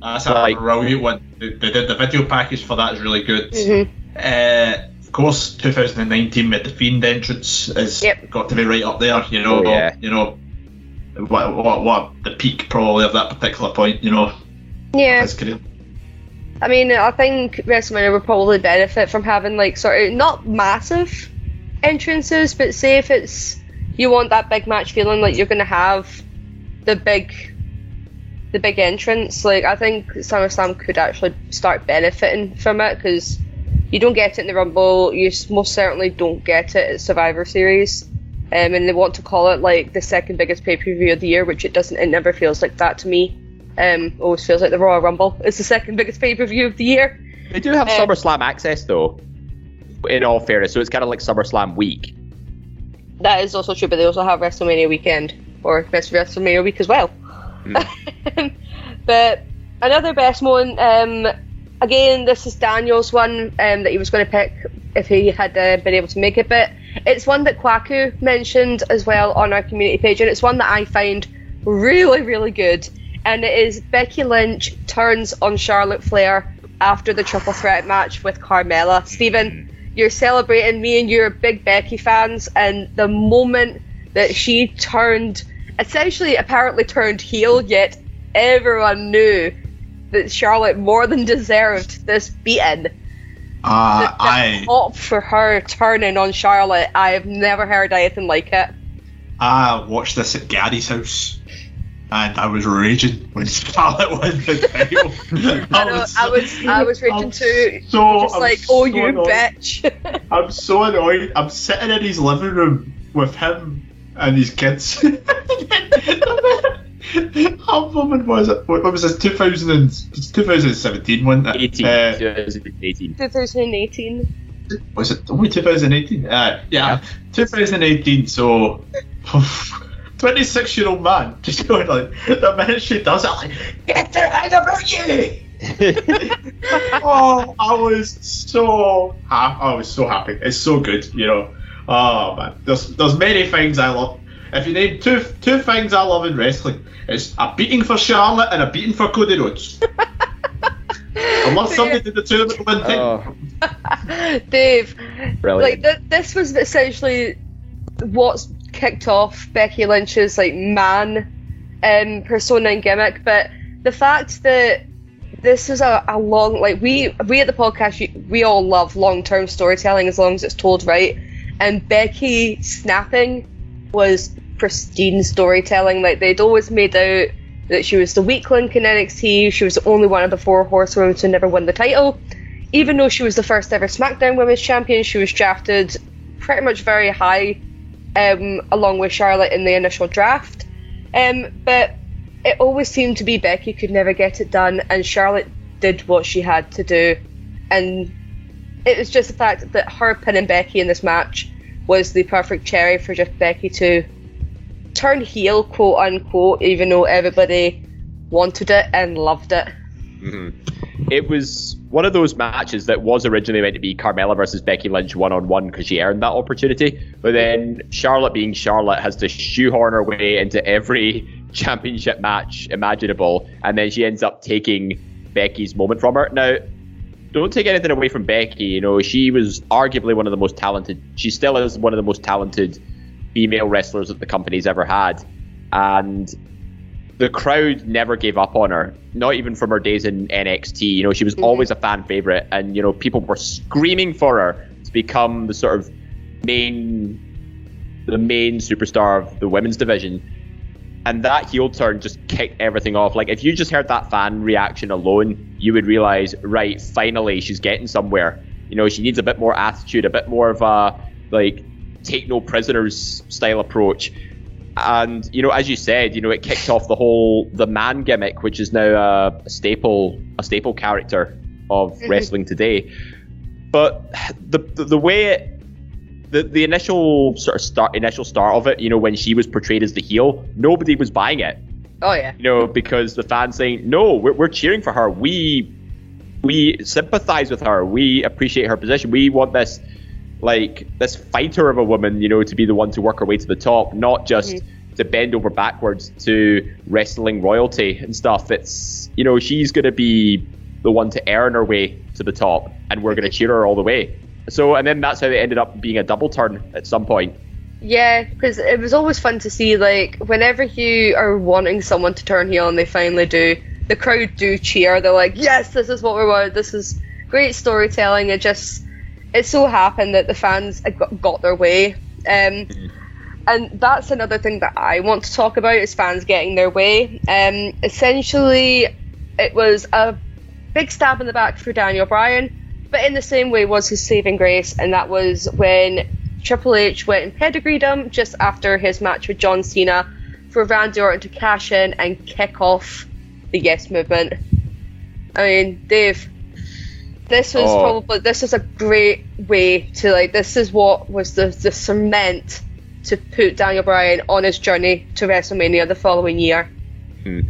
That's a Like- brilliant one. They, they did the video package for that is really good. mhm. Uh, of course, 2019 with the Fiend entrance has Yep. got to be right up there. You know, Oh, yeah. you know, what, what, what the peak probably of that particular point. You know, Yeah. his career. I mean, I think WrestleMania would probably benefit from having like sort of not massive entrances, but say if it's you want that big match feeling like you're gonna have the big the big entrance. Like I think SummerSlam could actually start benefiting from it because you don't get it in the Rumble. You most certainly don't get it at Survivor Series. Um, and they want to call it like the second biggest pay per view of the year, which it doesn't. It never feels like that to me. Um, always feels like the Royal Rumble is the second biggest pay per view of the year. They do have Uh, SummerSlam access though. In all fairness, so it's kind of like SummerSlam week. That is also true, but they also have WrestleMania weekend or best WrestleMania week as well. (laughs) but another best one, um, again, this is Daniel's one um, that he was going to pick if he had uh, been able to make it, but it's one that Kwaku mentioned as well on our community page, and it's one that I find really, really good. And it is Becky Lynch turns on Charlotte Flair after the triple threat match with Carmella. Stephen, you're celebrating. Me and you are big Becky fans, and the moment that she turned, essentially, apparently turned heel, yet everyone knew that Charlotte more than deserved this beating. Uh, The, the I hope for her turning on Charlotte, I have never heard anything like it. I watched this at Gary's house. And I was raging when Charlotte won the title. (laughs) I, know, I was, I was raging I'm too. So, Just I'm like, so oh, you annoyed. bitch. (laughs) I'm so annoyed. I'm sitting in his living room with him and his kids. (laughs) How woman was it? What was it? 2000 and, it's 2017, wasn't it? 18. Uh, 2018. 2018. was it only 2018? Uh, yeah, 2018. So, 26 year old man just (laughs) going like the minute she does it, I'm like get the head about you. (laughs) oh, I was so happy. I was so happy. It's so good, you know. Oh man, there's there's many things I love. If you name two two things I love in wrestling, it's a beating for Charlotte and a beating for Cody Rhodes. (laughs) Unless somebody did the two of them at one time. Oh, Dave, brilliant. like th- this was essentially what's kicked off Becky Lynch's like man um, persona and gimmick. But the fact that this is a, a long like we we at the podcast we all love long term storytelling as long as it's told right. And Becky snapping was pristine storytelling. Like they'd always made out that she was the weak link in NXT. She was the only one of the four horsewomen to never win the title. Even though she was the first ever SmackDown Women's Champion, she was drafted pretty much very high, um, along with Charlotte in the initial draft. Um, but it always seemed to be Becky could never get it done, and Charlotte did what she had to do, and it was just the fact that her pinning Becky in this match was the perfect cherry for just Becky to turn heel, quote unquote, even though everybody wanted it and loved it. Mm-hmm. It was one of those matches that was originally meant to be Carmella versus Becky Lynch one on one because she earned that opportunity. But then Charlotte, being Charlotte, has to shoehorn her way into every (laughs) championship match imaginable, and then she ends up taking Becky's moment from her. Now, don't take anything away from Becky. You know, she was arguably one of the most talented. She still is one of the most talented female wrestlers that the company's ever had, and the crowd never gave up on her. Not even from her days in NXT. You know, she was mm-hmm. always a fan favorite, and you know, people were screaming for her to become the sort of main, the main superstar of the women's division. And that heel turn just kicked everything off. Like if you just heard that fan reaction alone, you would realize, right, finally she's getting somewhere. You know, she needs a bit more attitude, a bit more of a like take no prisoners style approach. And you know, as you said, you know, it kicked off the whole the man gimmick, which is now a, a staple a staple character of mm-hmm. wrestling today. But the the, the way it the, the initial sort of start initial start of it, you know, when she was portrayed as the heel, nobody was buying it. Oh yeah. You know, because the fans saying, "No, we're, we're cheering for her. We we sympathize with her. We appreciate her position. We want this like this fighter of a woman, you know, to be the one to work her way to the top, not just mm-hmm. to bend over backwards to wrestling royalty and stuff. It's you know, she's going to be the one to earn her way to the top, and we're going to cheer her all the way. So, and then that's how they ended up being a double turn at some point. Yeah, because it was always fun to see, like, whenever you are wanting someone to turn heel and they finally do, the crowd do cheer. They're like, yes, this is what we want. This is great storytelling. It just, it so happened that the fans got their way. Um, and that's another thing that I want to talk about is fans getting their way. Um, essentially, it was a big stab in the back for Daniel Bryan but in the same way was his saving grace, and that was when Triple H went and pedigreed him just after his match with John Cena for Randy Orton to cash in and kick off the Yes movement. I mean, Dave, this was oh. probably this was a great way to like this is what was the the cement to put Daniel Bryan on his journey to WrestleMania the following year. Hmm.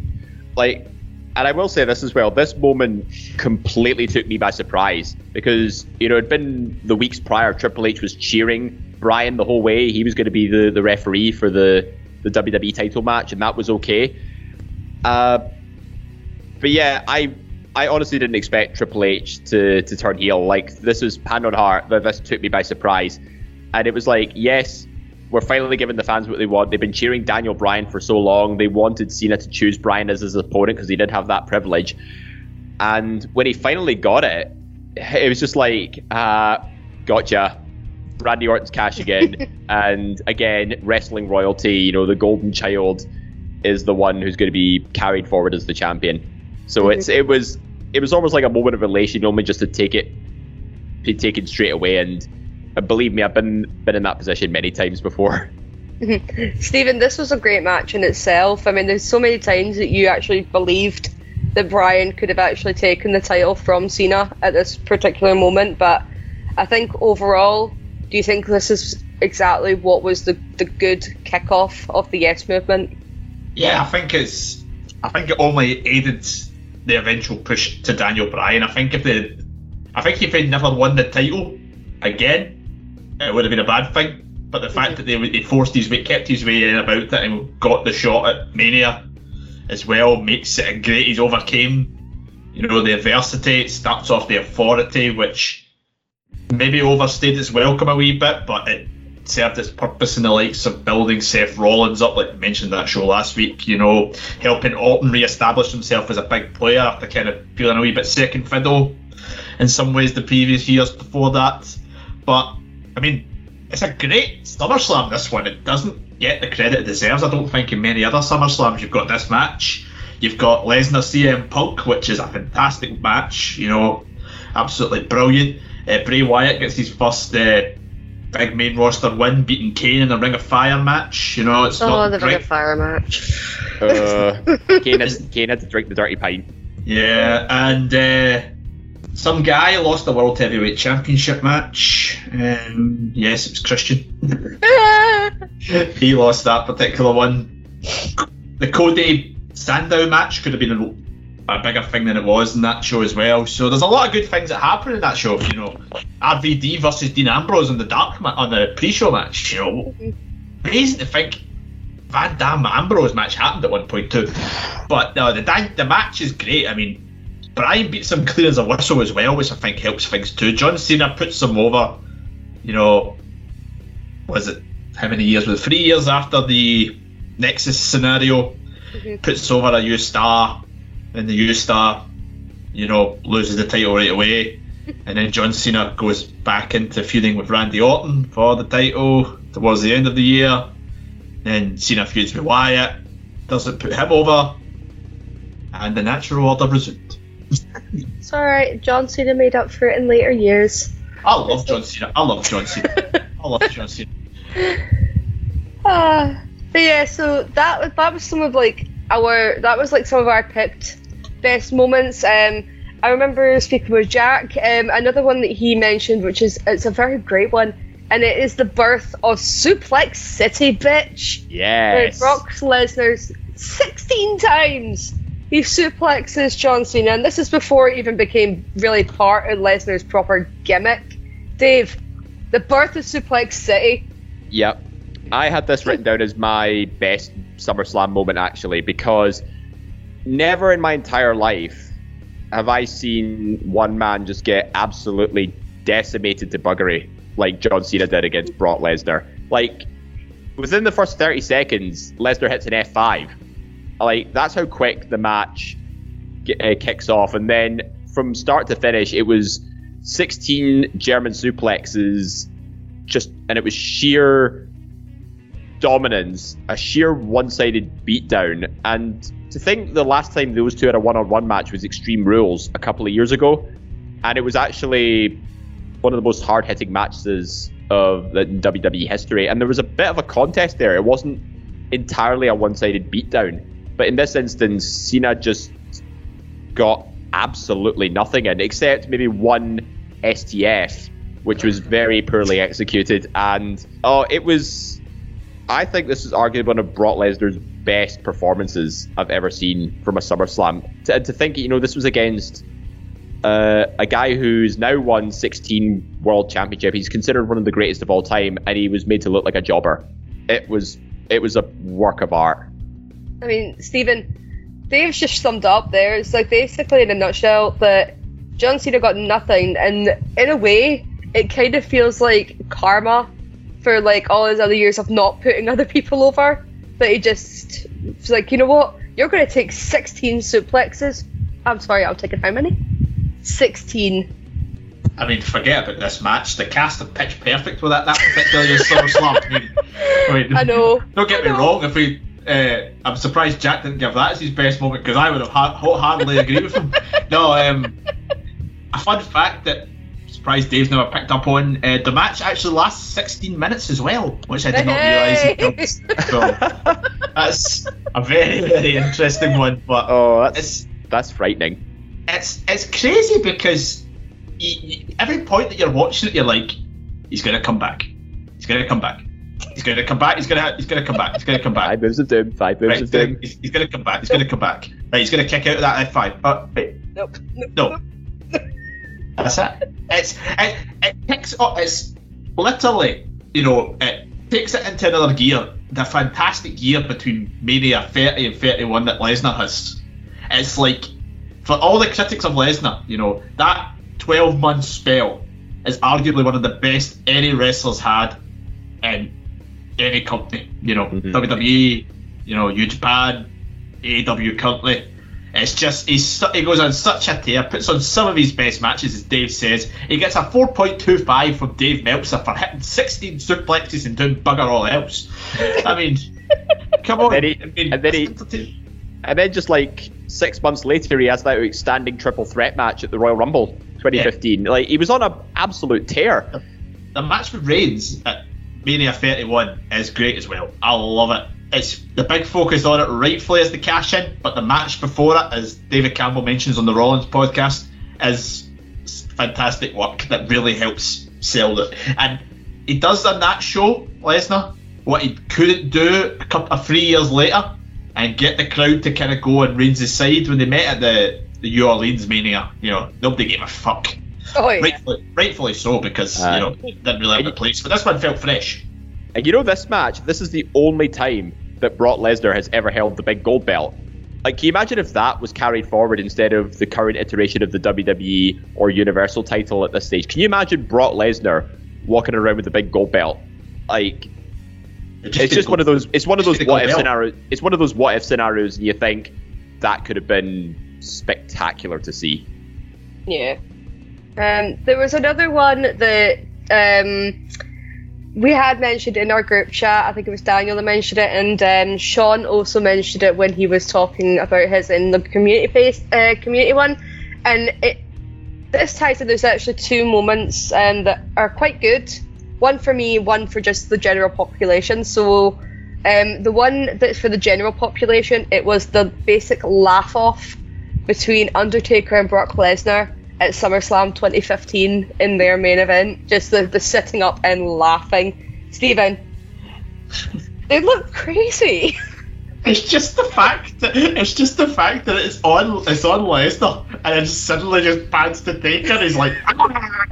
Like and I will say this as well. This moment completely took me by surprise because you know it'd been the weeks prior. Triple H was cheering Bryan the whole way. He was going to be the, the referee for the the WWE title match, and that was okay. Uh, but yeah, I I honestly didn't expect Triple H to to turn heel. Like this was hand on heart. But this took me by surprise, and it was like yes, we're finally giving the fans what they want. They've been cheering Daniel Bryan for so long. They wanted Cena to choose Bryan as his opponent because he did have that privilege. And when he finally got it, it was just like, uh, gotcha. Randy Orton's cash again. (laughs) and again, wrestling royalty, you know, the golden child is the one who's going to be carried forward as the champion. So mm-hmm. it's it was it was almost like a moment of elation, only just to take it, be taken straight away and and believe me, I've been been in that position many times before. (laughs) Stephen, this was a great match in itself. I mean, there's so many times that you actually believed that Bryan could have actually taken the title from Cena at this particular moment, but I think overall, do you think this is exactly what was the, the good kickoff of the Yes movement? Yeah, I think it's. I think it only aided the eventual push to Daniel Bryan. I think if they, I think if he never won the title again, it would have been a bad thing. But the fact that they, they forced his way, kept his way in about it, and got the shot at Mania as well makes it great. He's overcame, you know, the adversity. It starts off the authority, which maybe overstayed its welcome a wee bit, but it served its purpose in the likes of building Seth Rollins up, like mentioned that show last week. You know, helping Orton re-establish himself as a big player after kind of feeling a wee bit second fiddle in some ways the previous years before that. But I mean, it's a great SummerSlam. This one, it doesn't get the credit it deserves. I don't think in many other SummerSlams you've got this match. You've got Lesnar CM Punk, which is a fantastic match. You know, absolutely brilliant. Uh, Bray Wyatt gets his first uh, big main roster win, beating Kane in the Ring of Fire match. You know, it's Oh, not the great. Ring of Fire match. Uh, (laughs) Kane, had, Kane had to drink the dirty pint. Yeah, and uh, some guy lost the World Heavyweight Championship match. Um, yes, it was Christian. (laughs) he lost that particular one. The Cody Sandow match could have been a, bigger thing than it was in that show as well. So there's a lot of good things that happen in that show. You know, RVD versus Dean Ambrose on the dark ma- on the pre-show match. You know, amazing to think Van Dam Ambrose match happened at one point too. But no, the di- the match is great. I mean, Brian beats him clear as a whistle as well, which I think helps things too. John Cena puts him over. You know, was it how many years? Was it three years after the Nexus scenario? Mm-hmm. Puts over a U star, and the U star, you know, loses the title right away. (laughs) And then John Cena goes back into feuding with Randy Orton for the title towards the end of the year. Then Cena feuds with Wyatt, doesn't put him over, and the natural order resumed. It's alright, John Cena made up for it in later years. I love John Cena. I love John Cena. I love John Cena. (laughs) Ah, but yeah, so that was that was some of like our that was like some of our picked best moments. Um, I remember speaking with Jack. Um, another one that he mentioned, which is it's a very great one, and it is the birth of Suplex City, bitch. Where Yes. Brock Lesnar's 16 times he suplexes John Cena, and this is before it even became really part of Lesnar's proper gimmick. Dave, the birth of Suplex City. Yep. I had this written down as my best SummerSlam moment actually because never in my entire life have I seen one man just get absolutely decimated to buggery like John Cena did against Brock Lesnar. Like within the first 30 seconds, Lesnar hits an F5. Like that's how quick the match uh, kicks off, and then from start to finish, it was 16 German suplexes, just and it was sheer dominance, a sheer one-sided beatdown. And to think the last time those two had a one-on-one match was Extreme Rules a couple of years ago, and it was actually one of the most hard-hitting matches of the WWE history. And there was a bit of a contest there. It wasn't entirely a one-sided beatdown, but in this instance, Cena just got absolutely nothing in, except maybe one STF, which was very poorly executed. And oh, it was. I think this is arguably one of Brock Lesnar's best performances I've ever seen from a SummerSlam. To, to think, you know, this was against uh, a guy who's now won 16 World Championship. He's considered one of the greatest of all time, and he was made to look like a jobber. It was it was a work of art. I mean, Stephen, Dave's just summed up there. It's like basically in a nutshell that John Cena got nothing, and in a way, it kind of feels like karma for like all his other years of not putting other people over. That he just was like, you know what? You're going to take 16 suplexes. I'm sorry, I'm taking how many? 16. I mean, forget about this match. The cast of Pitch Perfect with that, that particular (laughs) SummerSlam. I mean, I, mean, I know. (laughs) Don't get me wrong. If we, uh, I'm surprised Jack didn't give that as his best moment because I would have ha- wholeheartedly agreed with him. (laughs) No, um, a fun fact that surprised Dave's never picked up on. Uh, the match actually lasts 16 minutes as well, which I did not realise. (laughs) So that's a very very interesting one. But Oh, that's it's that's frightening. it's it's crazy because y y every point that you're watching it, you're like, he's gonna come back. He's gonna come back. He's gonna come back. He's gonna he's gonna come back. He's gonna come back. Five moves of doom. Five moves Right, of he's, gonna, doom. he's, he's gonna come back. He's gonna come back. Right, he's gonna kick out of that F5. Oh, wait, Nope. no. That's it. It's it, it kicks up. It's literally, you know, it takes it into another gear. The fantastic gear between Mania 30 and 31 that Lesnar has. It's like, for all the critics of Lesnar, you know, that 12 month spell is arguably one of the best any wrestlers had in any company. You know, Mhm. WWE, you know, New Japan, AEW currently. It's just he's he goes on such a tear, puts on some of his best matches, as Dave says. He gets a 4.25 from Dave Meltzer for hitting 16 suplexes and doing bugger all else. I (laughs) mean, come on. And then he- I mean, and then he- And then just like six months later, he has that outstanding triple threat match at the Royal Rumble 2015. Like he was on an absolute tear. the match with Reigns at Mania 31 is great as well. I love it. It's the big focus on it rightfully as the cash in, but the match before it, as David Campbell mentions on the Rollins podcast, is fantastic work that really helps sell it. And he does on that show, Lesnar, what he couldn't do a couple of three years later, and get the crowd to kind of go on Reigns' his side when they met at the the New Orleans Mania. You know, nobody gave a fuck. Oh yeah. Rightfully, rightfully so because Aye. you uh, know it didn't really have a place. But this one felt fresh. And you know, this match, this is the only time that Brock Lesnar has ever held the big gold belt. Like, can you imagine if that was carried forward instead of the current iteration of the WWE or Universal title at this stage? Can you imagine Brock Lesnar walking around with the big gold belt? Like, it's just one of those. It's one of those what if belt. scenarios. It's one of those what if scenarios, and you think that could have been spectacular to see. Yeah. Um, there was another one that um, we had mentioned in our group chat. I think it was Daniel that mentioned it, and um, Sean also mentioned it when he was talking about his in the community face uh, community one. And it this ties in. There's actually two moments um, that are quite good. One for me, one for just the general population. So. Um, the one that's for the general population, it was the basic laugh off between Undertaker and Brock Lesnar at SummerSlam 2015 in their main event. Just the, the sitting up and laughing. Steven, they look crazy. (laughs) It's just the fact that it's just the fact that it's on it's on Lesnar and then suddenly just pans to Taker. He's like, "Ah."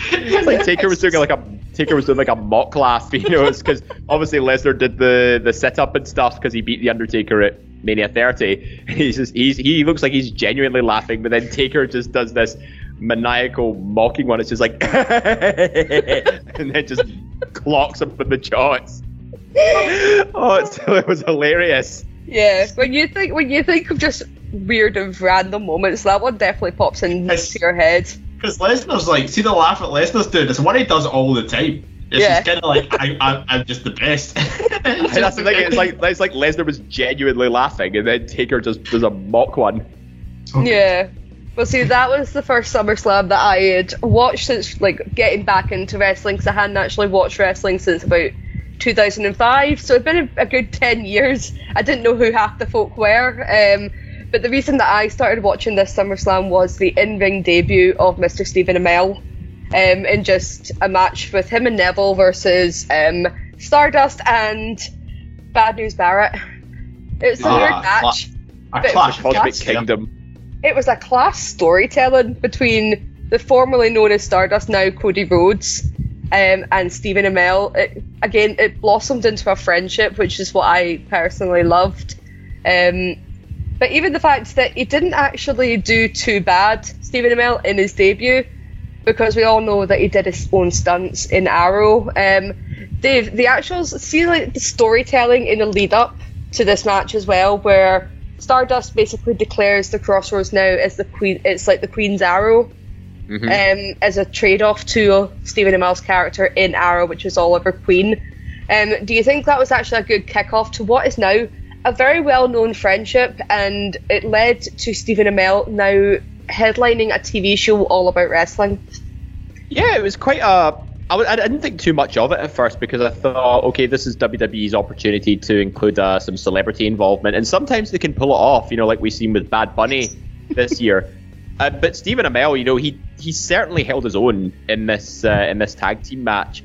it's like Taker was doing like a Taker was doing like a mock laugh, you know, it's because obviously Lesnar did the the sit up and stuff because he beat the Undertaker at Mania 30. (laughs) He's just he's he looks like he's genuinely laughing, but then Taker just does this maniacal mocking one. It's just like, (laughs) and then just clocks him in the jaws. (laughs) Oh, it's, it was hilarious. Yeah, when you think when you think of just weird and random moments, that one definitely pops into your head. Because Lesnar's like, see the laugh at Lesnar's doing. It's what he does all the time. It's Yeah. just kind of like, I, I, I'm just the best. And (laughs) that's the thing. It's like it's like Lesnar was genuinely laughing, and then Taker just does a mock one. Yeah. Well, see, that was the first SummerSlam that I had watched since like getting back into wrestling because I hadn't actually watched wrestling since about 2005. So it'd been a, a good 10 years. I didn't know who half the folk were. Um, but the reason that I started watching this SummerSlam was the in-ring debut of Mr. Stephen Amell um, in just a match with him and Neville versus um, Stardust and Bad News Barrett. It was a Ah, weird match a clash. of Cosmic Kingdom. it was a class storytelling between the formerly known as Stardust, now Cody Rhodes, um, and Stephen Amell. It, again, it blossomed into a friendship, which is what I personally loved. Um, but even the fact that he didn't actually do too bad, Stephen Amell, in his debut, because we all know that he did his own stunts in Arrow. Um, Dave, the actual see like the storytelling in the lead up to this match as well, where Stardust basically declares the Crossroads now as the queen. It's like the Queen's Arrow, Mhm. um, as a trade off to Stephen Amell's character in Arrow, which is Oliver Queen. Um, do you think that was actually a good kickoff to what is now a very well known friendship, and it led to Stephen Amell now headlining a TV show all about wrestling? Yeah, it was quite a. I, w- I didn't think too much of it at first because I thought, okay, this is WWE's opportunity to include uh, some celebrity involvement, and sometimes they can pull it off. You know, like we've seen with Bad Bunny (laughs) this year. Uh, but Stephen Amell, you know, he he certainly held his own in this uh, in this tag team match.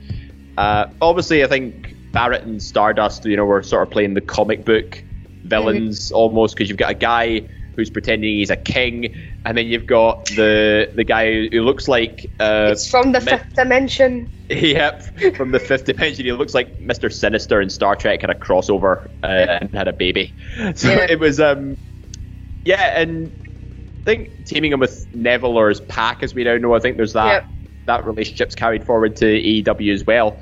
Uh, obviously, I think Barrett and Stardust, you know, were sort of playing the comic book villains almost because you've got a guy who's pretending he's a king, and then you've got the the guy who looks like uh, it's from the me- fifth dimension. (laughs) Yep, from the fifth dimension. He looks like Mr. Sinister in Star Trek had a crossover uh, and had a baby. (laughs) So Yeah. it was, um, yeah, and I think teaming him with Neville or his pack, as we now know, I think there's that Yep. that relationship's carried forward to AEW as well.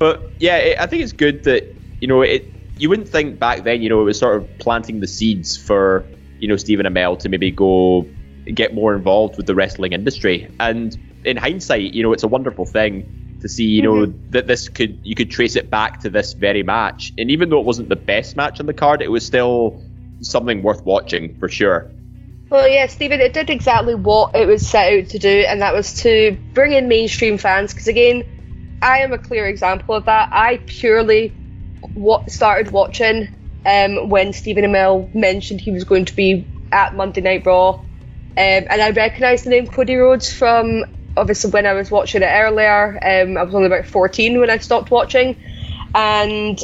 But yeah, it, I think it's good that you know it. You wouldn't think back then, you know, it was sort of planting the seeds for you know Stephen Amell to maybe go get more involved with the wrestling industry. And in hindsight, you know, it's a wonderful thing to see, you know, mm-hmm. that this could you could trace it back to this very match. And even though it wasn't the best match on the card, it was still something worth watching for sure. Well, yeah, Stephen, it did exactly what it was set out to do, and that was to bring in mainstream fans. Because again, I am a clear example of that. I purely what started watching um, when Stephen Amell mentioned he was going to be at Monday Night Raw, um, and I recognised the name Cody Rhodes from obviously when I was watching it earlier. Um, I was only about 14 when I stopped watching, and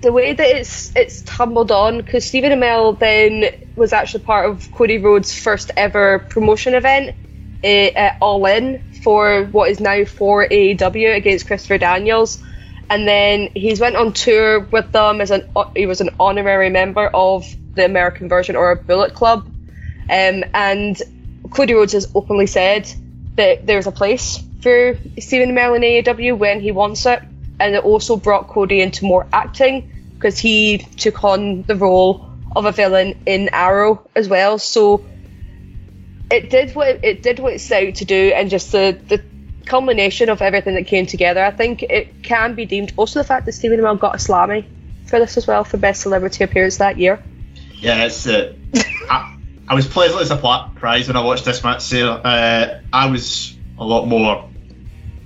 the way that it's it's tumbled on because Stephen Amell then was actually part of Cody Rhodes' first ever promotion event uh, All In for what is now for AEW against Christopher Daniels, and then he's went on tour with them as an he was an honorary member of the American version or a Bullet Club, um, and Cody Rhodes has openly said that there's a place for Stephen Amell in AEW when he wants it and it also brought Cody into more acting because he took on the role of a villain in Arrow as well. So it did what it, it did what it set out to do, and just the the culmination of everything that came together. I think it can be deemed also the fact that Stephen Amell got a Slammy for this as well for best celebrity appearance that year. Yeah, it's. Uh, (laughs) I, I was pleasantly surprised when I watched this match. There, uh, I was a lot more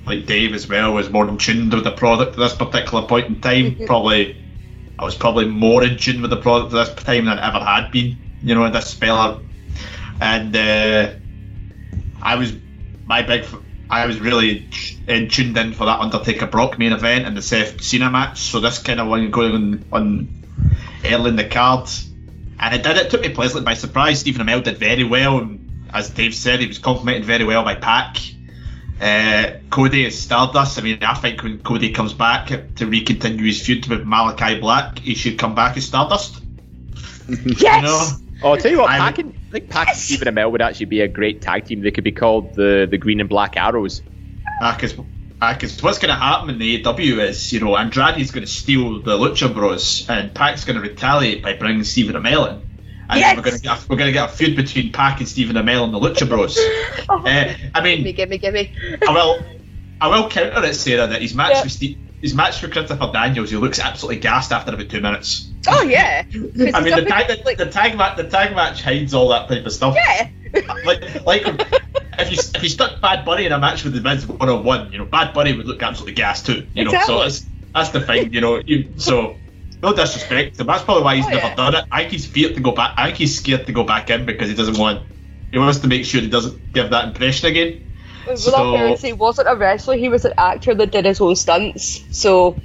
like Dave as well. Was more in tune with the product at this particular point in time. probably, I was probably more in tune with the product at this time than I ever had been. You know, in this spell, and uh, I was my big. I was really in, tuned in for that Undertaker Brock main event and the Seth Cena match. So this kind of one going on, on early in the card and it did. It took me pleasantly by surprise. Stephen Amell did very well, and as Dave said, he was complimented very well by Pac. Uh, Cody is Stardust. I mean, I think when Cody comes back to recontinue his feud with Malachi Black, he should come back as Stardust. (laughs) yes. You know? Oh, I'll tell you what, Pac and, I think Pac yes. and Stephen Amell would actually be a great tag team. They could be called the the Green and Black Arrows. Because uh, what's going to happen in the AEW is, you know, Andrade's going to steal the Lucha Bros, and Pac's going to retaliate by bringing Stephen Amell in. And yes! we're going to get we're going to get a feud between Pac and Stephen Amell and the Lucha Bros. oh, (laughs) uh, I mean, give me, give me, give me. I will, I will counter it, Sarah, that his match yeah. with Steve, his match with Christopher Daniels, he looks absolutely gassed after about two minutes. Oh yeah. I mean, the tag, the, the tag match, the tag match hides all that type of stuff. Yeah. (laughs) like, like if you if you stuck Bad Bunny in a match with the Miz one on one, you know, Bad Bunny would look absolutely gassed too. You know, so that's that's the thing. You know, you, so no disrespect. So that's probably why he's oh, never yeah. done it. I think he's scared to go back. I think he's scared to go back in because he doesn't want. He wants to make sure he doesn't give that impression again. Well, so, he wasn't a wrestler. He was an actor that did his own stunts. So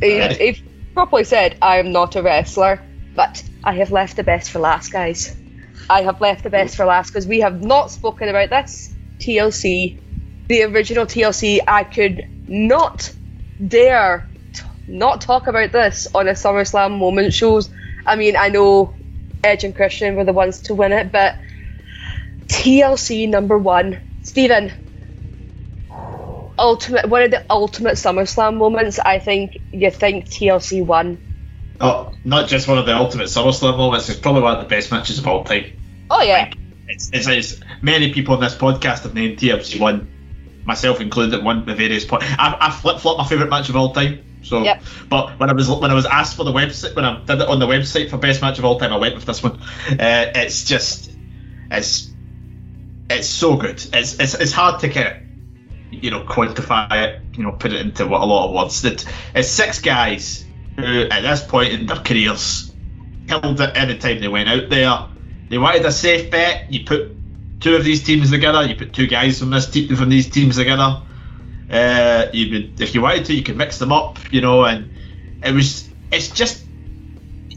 he, he properly said, "I am not a wrestler, but I have left the best for last, guys." I have left the best for last because we have not spoken about this TLC, the original TLC. I could not dare t- not talk about this on a SummerSlam moment shows. I mean, I know Edge and Christian were the ones to win it, but TLC number one, Stephen. Ultimate, one of the ultimate SummerSlam moments. I think you think TLC won. Oh, not just one of the ultimate SummerSlam moments. It's probably one of the best matches of all time. Oh yeah. Like, it's, it's, it's, many people on this podcast have named TLC one, myself included, at one the various points. I, I flip flop my favourite match of all time. So, yep. but when I was when I was asked for the website when I did it on the website for best match of all time, I went with this one. Uh, it's just it's it's so good. It's it's, it's hard to kind of you know quantify it, you know, put it into what a lot of words. That it's six guys who at this point in their careers killed it any time they went out there they wanted a safe bet. You put two of these teams together. You put two guys from this te- from these teams together. Uh, you if you wanted to, you could mix them up, you know. And it was, it's just,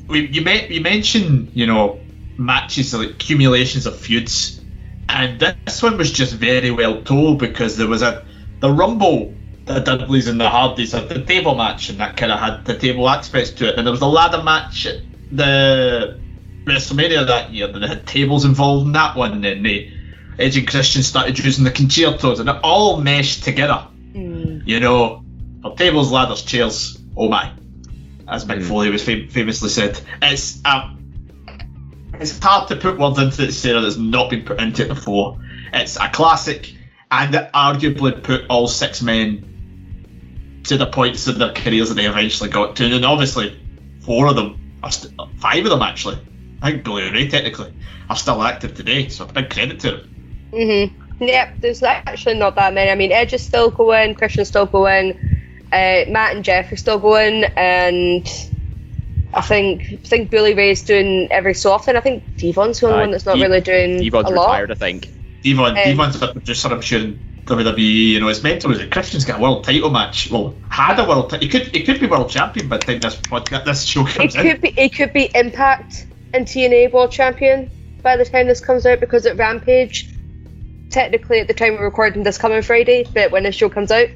we, you you mentioned, you know, matches like accumulations of feuds, and this one was just very well told because there was a the Rumble, the Dudleys and the Hardys had the table match, and that kind of had the table aspects to it. And there was a ladder match, at the WrestleMania that year, they had tables involved in that one, and then they, Edge and Christian started using the Con-Chair-Tos, and it all meshed together. Mm. You know, for tables, ladders, chairs, oh my, as Mick mm. Foley was fam- famously said. It's um, it's hard to put words into it, Sarah, that's not been put into it before. It's a classic, and it arguably put all six men to the points of their careers that they eventually got to, and obviously four of them, st- five of them actually, I think Bully Ray technically are still active today, so a big credit to them. Mm-hmm. Yep, there's actually not that many. I mean, Edge is still going, Christian's still going, uh, Matt and Jeff are still going, and I think I think Bully Ray's doing every so often. I think Devon's the only Uh, one that's not Dev- really doing Devon's a lot. retired, I think. Devon, Um, Devon's a producer, I'm sure, WWE. You know, his mentor was that Christian's got a world title match. Well, had a world title. He could, he could be world champion by the time this podcast, this show It comes in. could be it could be Impact and TNA World Champion by the time this comes out because at Rampage, technically at the time we're recording this coming Friday, but when this show comes out,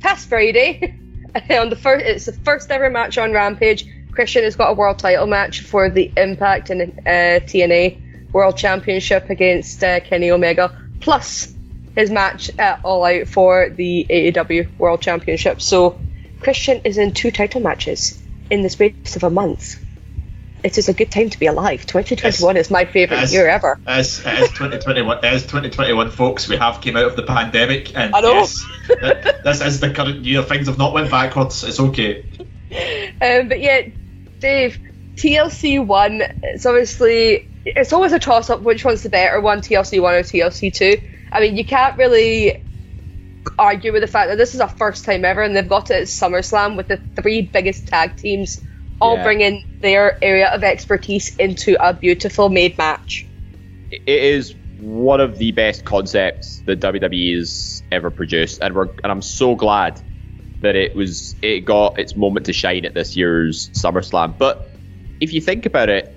past Friday, (laughs) on the first it's the first ever match on Rampage. Christian has got a world title match for the Impact and uh, TNA World Championship against uh, Kenny Omega, plus his match at All Out for the AEW World Championship. So Christian is in two title matches in the space of a month. It is a good time to be alive. 2021 is my favourite Yes. year ever. As as 2021 as 2021 folks, we have came out of the pandemic, and I know. yes, this is the current year. Things have not went backwards. It's okay. (laughs) Um, but yeah, Dave, TLC one. It's obviously it's always a toss up which one's the better one, TLC one or TLC two. I mean, you can't really argue with the fact that this is a first time ever, and they've got it at SummerSlam with the three biggest tag teams all Yeah. bringing their area of expertise into a beautiful made match. it is one of the best concepts that WWE has ever produced, and we're and I'm so glad that it was it got its moment to shine at this year's SummerSlam. But if you think about it,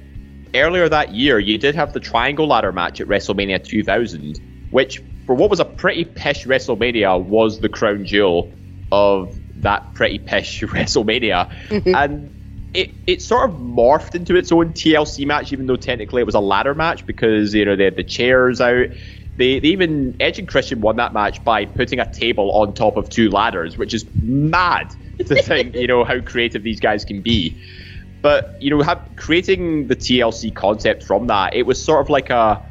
earlier that year you did have the Triangle Ladder match at WrestleMania 2000, which for what was a pretty pish WrestleMania was the crown jewel of that pretty pish (laughs) WrestleMania, mm-hmm. and it, it sort of morphed into its own TLC match, even though technically it was a ladder match because you know they had the chairs out. They, they even Edge and Christian won that match by putting a table on top of two ladders, which is mad to (laughs) think you know how creative these guys can be. But you know, have, creating the TLC concept from that, it was sort of like a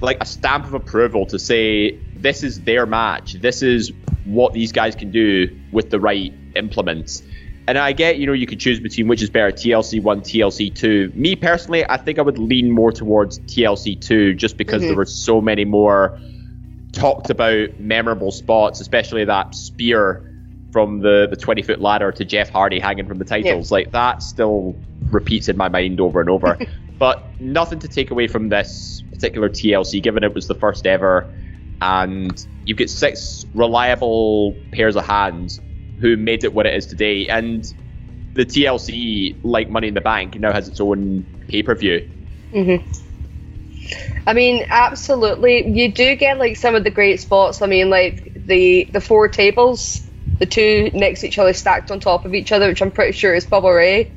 like a stamp of approval to say this is their match. This is what these guys can do with the right implements. And I get, you know, you could choose between which is better, TLC one, TLC two. Me personally, I think I would lean more towards TLC two, just because Mhm. there were so many more talked about memorable spots, especially that spear from the the twenty foot ladder to Jeff Hardy hanging from the titles. Like that still repeats in my mind over and over. (laughs) but nothing to take away from this particular TLC, given it was the first ever, and you get six reliable pairs of hands who made it what it is today. And the TLC, like Money in the Bank, now has its own pay per view. Mhm. I mean, absolutely. You do get like some of the great spots. I mean, like the the four tables, the two next to each other stacked on top of each other, which I'm pretty sure is Bubba Ray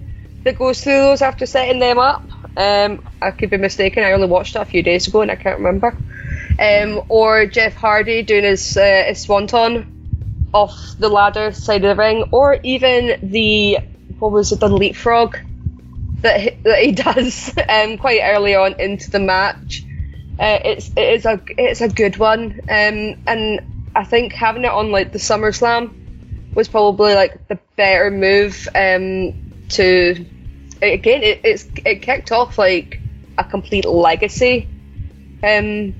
that goes through those after setting them up. Um, I could be mistaken. I only watched it a few days ago and I can't remember. Um, or Jeff Hardy doing his uh, his swanton off the ladder side of the ring, or even the what was it, the leapfrog that he, that he (laughs) does um, quite early on into the match. Uh, it's it is a it's a good one, um, and I think having it on like the SummerSlam was probably like the better move um, to again it, it's it kicked off like a complete legacy. Um,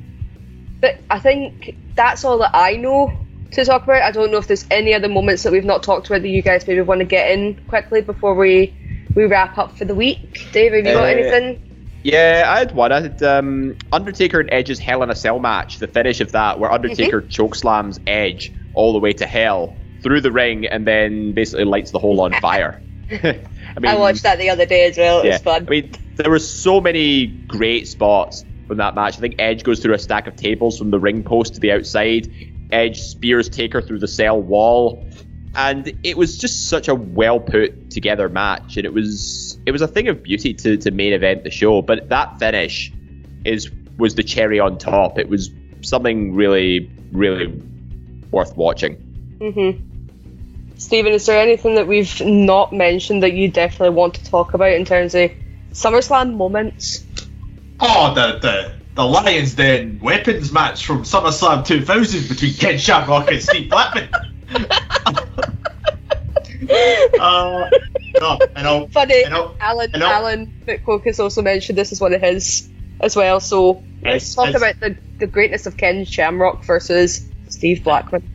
but I think that's all that I know to talk about. I don't know if there's any other moments that we've not talked about that you guys maybe want to get in quickly before we we wrap up for the week. Dave, have you got Uh, anything? Yeah, I had one. I had um, Undertaker and Edge's Hell in a Cell match. The finish of that, where Undertaker chokeslams Edge all the way to hell through the ring, and then basically lights the whole on (laughs) fire. (laughs) I mean, I watched that the other day as well. It yeah, was fun. I mean, there were so many great spots from that match. I think Edge goes through a stack of tables from the ring post to the outside. Edge spears Taker through the cell wall, and it was just such a well put together match. And it was it was a thing of beauty to, to main event the show. But that finish is was the cherry on top. It was something really really worth watching. hmm Stephen, is there anything that we've not mentioned that you definitely want to talk about in terms of SummerSlam moments? Oh, the the the Lions Den weapons match from SummerSlam 2000 between Ken Shamrock and Steve Blackman. (laughs) uh, no. Funny, I know. Alan. Alan Bitcook has also mentioned this is one of his as well. So let's talk about the, the greatness of Ken Shamrock versus Steve Blackman.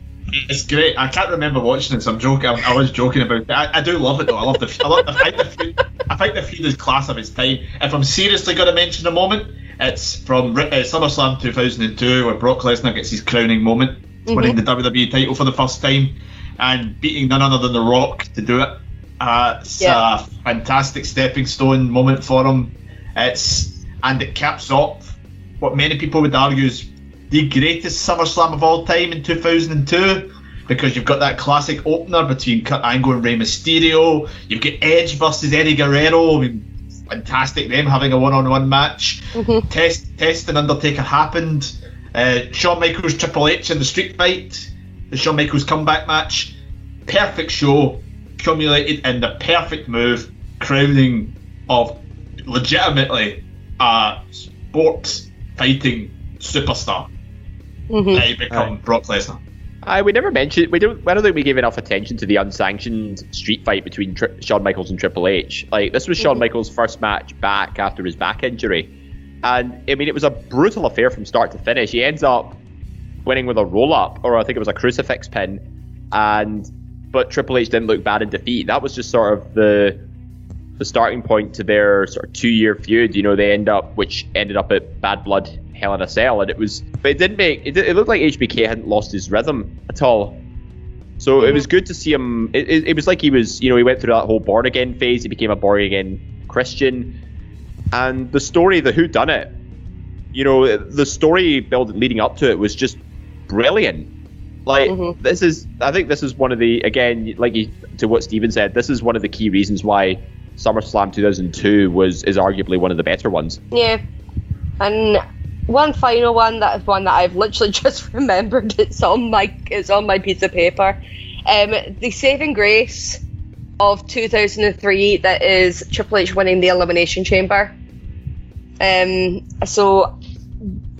It's great. I can't remember watching it, so I'm joking. I, I was joking about it. I, I do love it though. I love the. I, love, I think the feud. I think the feud is class of its time. If I'm seriously going to mention a moment, it's from uh, SummerSlam 2002, where Brock Lesnar gets his crowning moment, winning the WWE title for the first time, and beating none other than The Rock to do it. Uh, it's Yeah. a fantastic stepping stone moment for him. It's and it caps off what many people would argue is the greatest SummerSlam of all time in 2002 because you've got that classic opener between Kurt Angle and Rey Mysterio. You've got Edge versus Eddie Guerrero. I mean, fantastic them having a one-on-one match. Test, Test and Undertaker happened. Uh, Shawn Michaels Triple H in the street fight. The Shawn Michaels comeback match. Perfect show, culminated in the perfect move, crowning of legitimately a sports fighting superstar. Mhm. Now you become Brock Lesnar. I we never mentioned we don't. I don't think we gave enough attention to the unsanctioned street fight between Tri- Shawn Michaels and Triple H. Like this was Shawn Mhm. Michaels' first match back after his back injury, and I mean it was a brutal affair from start to finish. He ends up winning with a roll up, or I think it was a crucifix pin, and but Triple H didn't look bad in defeat. That was just sort of the the starting point to their sort of two year feud. You know, they end up which ended up at Bad Blood Hell in a Cell, and it was but it didn't make it, it looked like HBK hadn't lost his rhythm at all. So it was good to see him. It, it, it was like he was, you know, he went through that whole born again phase. He became a born again Christian, and the story, the who done it, you know, the story build leading up to it was just brilliant. Like Mhm. this is, I think this is one of the again, like you, to what Steven said, this is one of the key reasons why SummerSlam 2002 was is arguably one of the better ones. Yeah. And one final one that is one that I've literally (laughs) just remembered. It's on my it's on my piece of paper. Um, the saving grace of 2003 that is Triple H winning the Elimination Chamber. Um, so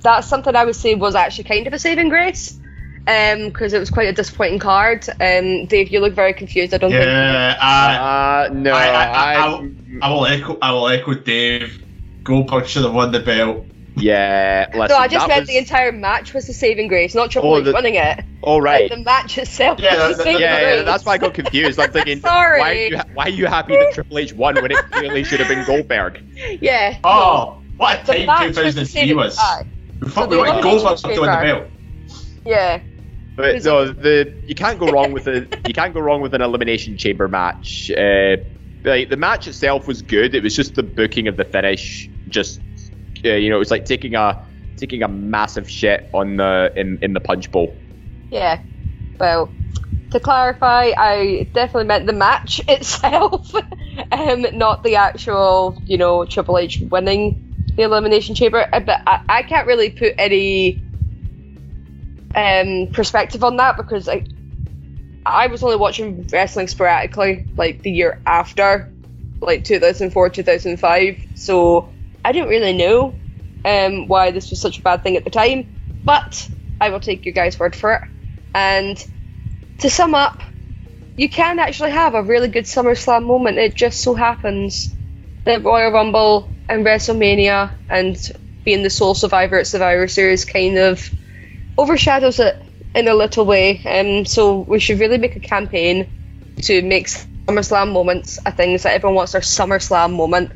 that's something I would say was actually kind of a saving grace. Um, because it was quite a disappointing card. Um, Dave, you look very confused. I don't think. Yeah, I, Uh, no, I, I, I, I- I, will, I will echo. I will echo Dave. Goldberg should have won the belt. Yeah. Listen, No, I just that meant was- the entire match was the saving grace, not Triple Oh, H the- winning it. All right. Like, the match itself Yeah, was the that- saving Yeah, yeah, that's why I got confused. I'm thinking, (laughs) Sorry. why are you why are you happy that Triple H won when it clearly should have been Goldberg? Yeah. Oh, what a The time match was the 2003 was. aye. We thought the we wanted Elimination Goldberg to win the Chamber. belt. Yeah. But Is no, the you can't go wrong with a you can't go wrong with an elimination chamber match. Uh, like the match itself was good. It was just the booking of the finish. Just you know, it was like taking a taking a massive shit on the in, in the punch bowl. Yeah. Well, to clarify, I definitely meant the match (laughs) itself, um, not the actual, you know, Triple H winning the Elimination Chamber. Uh, But I, I can't really put any um, perspective on that because I, I was only watching wrestling sporadically, like the year after, like 2004, 2005. So I didn't really know um, why this was such a bad thing at the time. But I will take your guys' word for it. And to sum up, you can actually have a really good SummerSlam moment. It just so happens that Royal Rumble and WrestleMania and being the sole survivor at Survivor Series kind of overshadows it in a little way. Um, so we should really make a campaign to make SummerSlam moments a thing that everyone wants their SummerSlam moment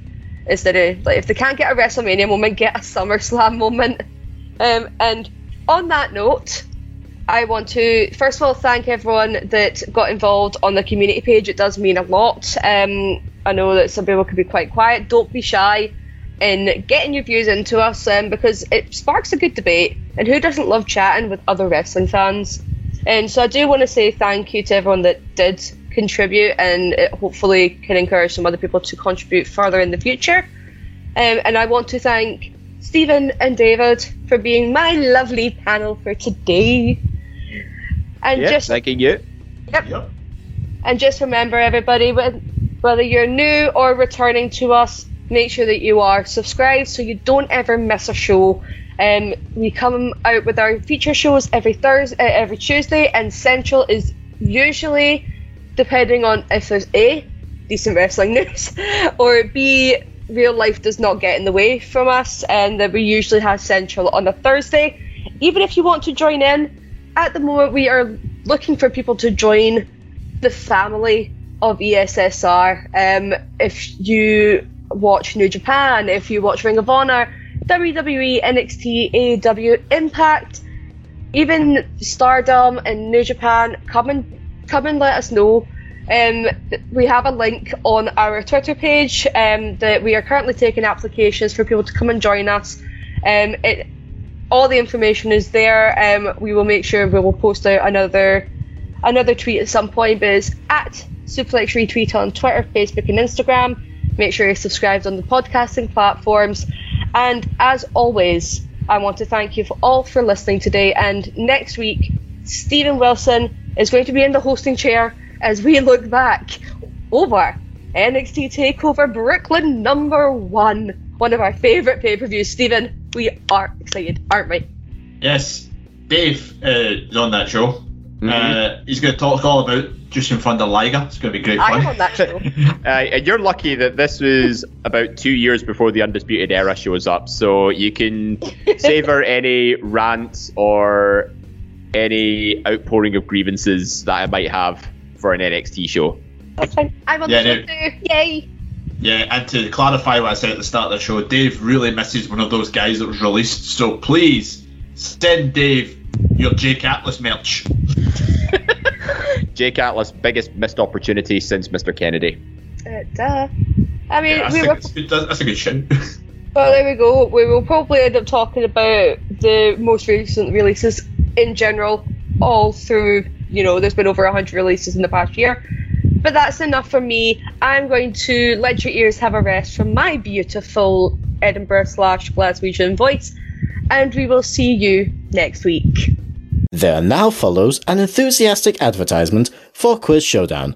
instead of like if they can't get a WrestleMania moment, get a SummerSlam moment. Um, and on that note, I want to first of all thank everyone that got involved on the community page. It does mean a lot. Um, I know that some people can be quite quiet. Don't be shy in getting your views into us um, because it sparks a good debate. And who doesn't love chatting with other wrestling fans? And so I do want to say thank you to everyone that did contribute, and it hopefully can encourage some other people to contribute further in the future. Um, and I want to thank Stephen and David for being my lovely panel for today. And Yeah, just thanking you. Yep. and just remember, everybody, whether you're new or returning to us, make sure that you are subscribed so you don't ever miss a show. Um, we come out with our feature shows every Thursday, uh, every Tuesday, and Central is usually, depending on if there's a decent wrestling news, (laughs) or B, real life does not get in the way from us, and that we usually have Central on a Thursday. Even if you want to join in, at the moment we are looking for people to join the family of ESSR. Um, if you watch New Japan, if you watch Ring of Honor, WWE, NXT, AEW, Impact, even Stardom and New Japan, come and come and let us know. Um, we have a link on our Twitter page um, that we are currently taking applications for people to come and join us. Um, it, all the information is there. Um, we will make sure we will post out another another tweet at some point, but it's at Suplex Retweet on Twitter, Facebook, and Instagram. Make sure you're subscribed on the podcasting platforms. And as always, I want to thank you for all for listening today. And next week, Stephen Wilson is going to be in the hosting chair as we look back over NXT Takeover Brooklyn number one, one of our favourite pay per views. Stephen, we are excited, aren't we? Yes, Dave uh, is on that show. Uh, he's going to talk all about Jushin Thunder Liger. It's going to be great I'm fun. on that show. (laughs) (laughs) Uh, and you're lucky that this was about two years before the Undisputed Era shows up, so you can (laughs) savor any rants or any outpouring of grievances that I might have for an NXT show. That's fine. I'm on Yeah, the show no. too. Yay! Yeah, and to clarify what I said at the start of the show, Dave really misses one of those guys that was released. So please send Dave your Jake Atlas merch. (laughs) Jake Atlas' biggest missed opportunity since Mr. Kennedy. Uh, duh. I mean, Yeah, that's, we a, were that's, a good, that's a good shout. Well, there we go. We will probably end up talking about the most recent releases in general, all through, you know, there's been over 100 releases in the past year. But that's enough for me. I'm going to let your ears have a rest from my beautiful Edinburgh slash Glaswegian voice, and we will see you next week. There now follows an enthusiastic advertisement for Quiz Showdown.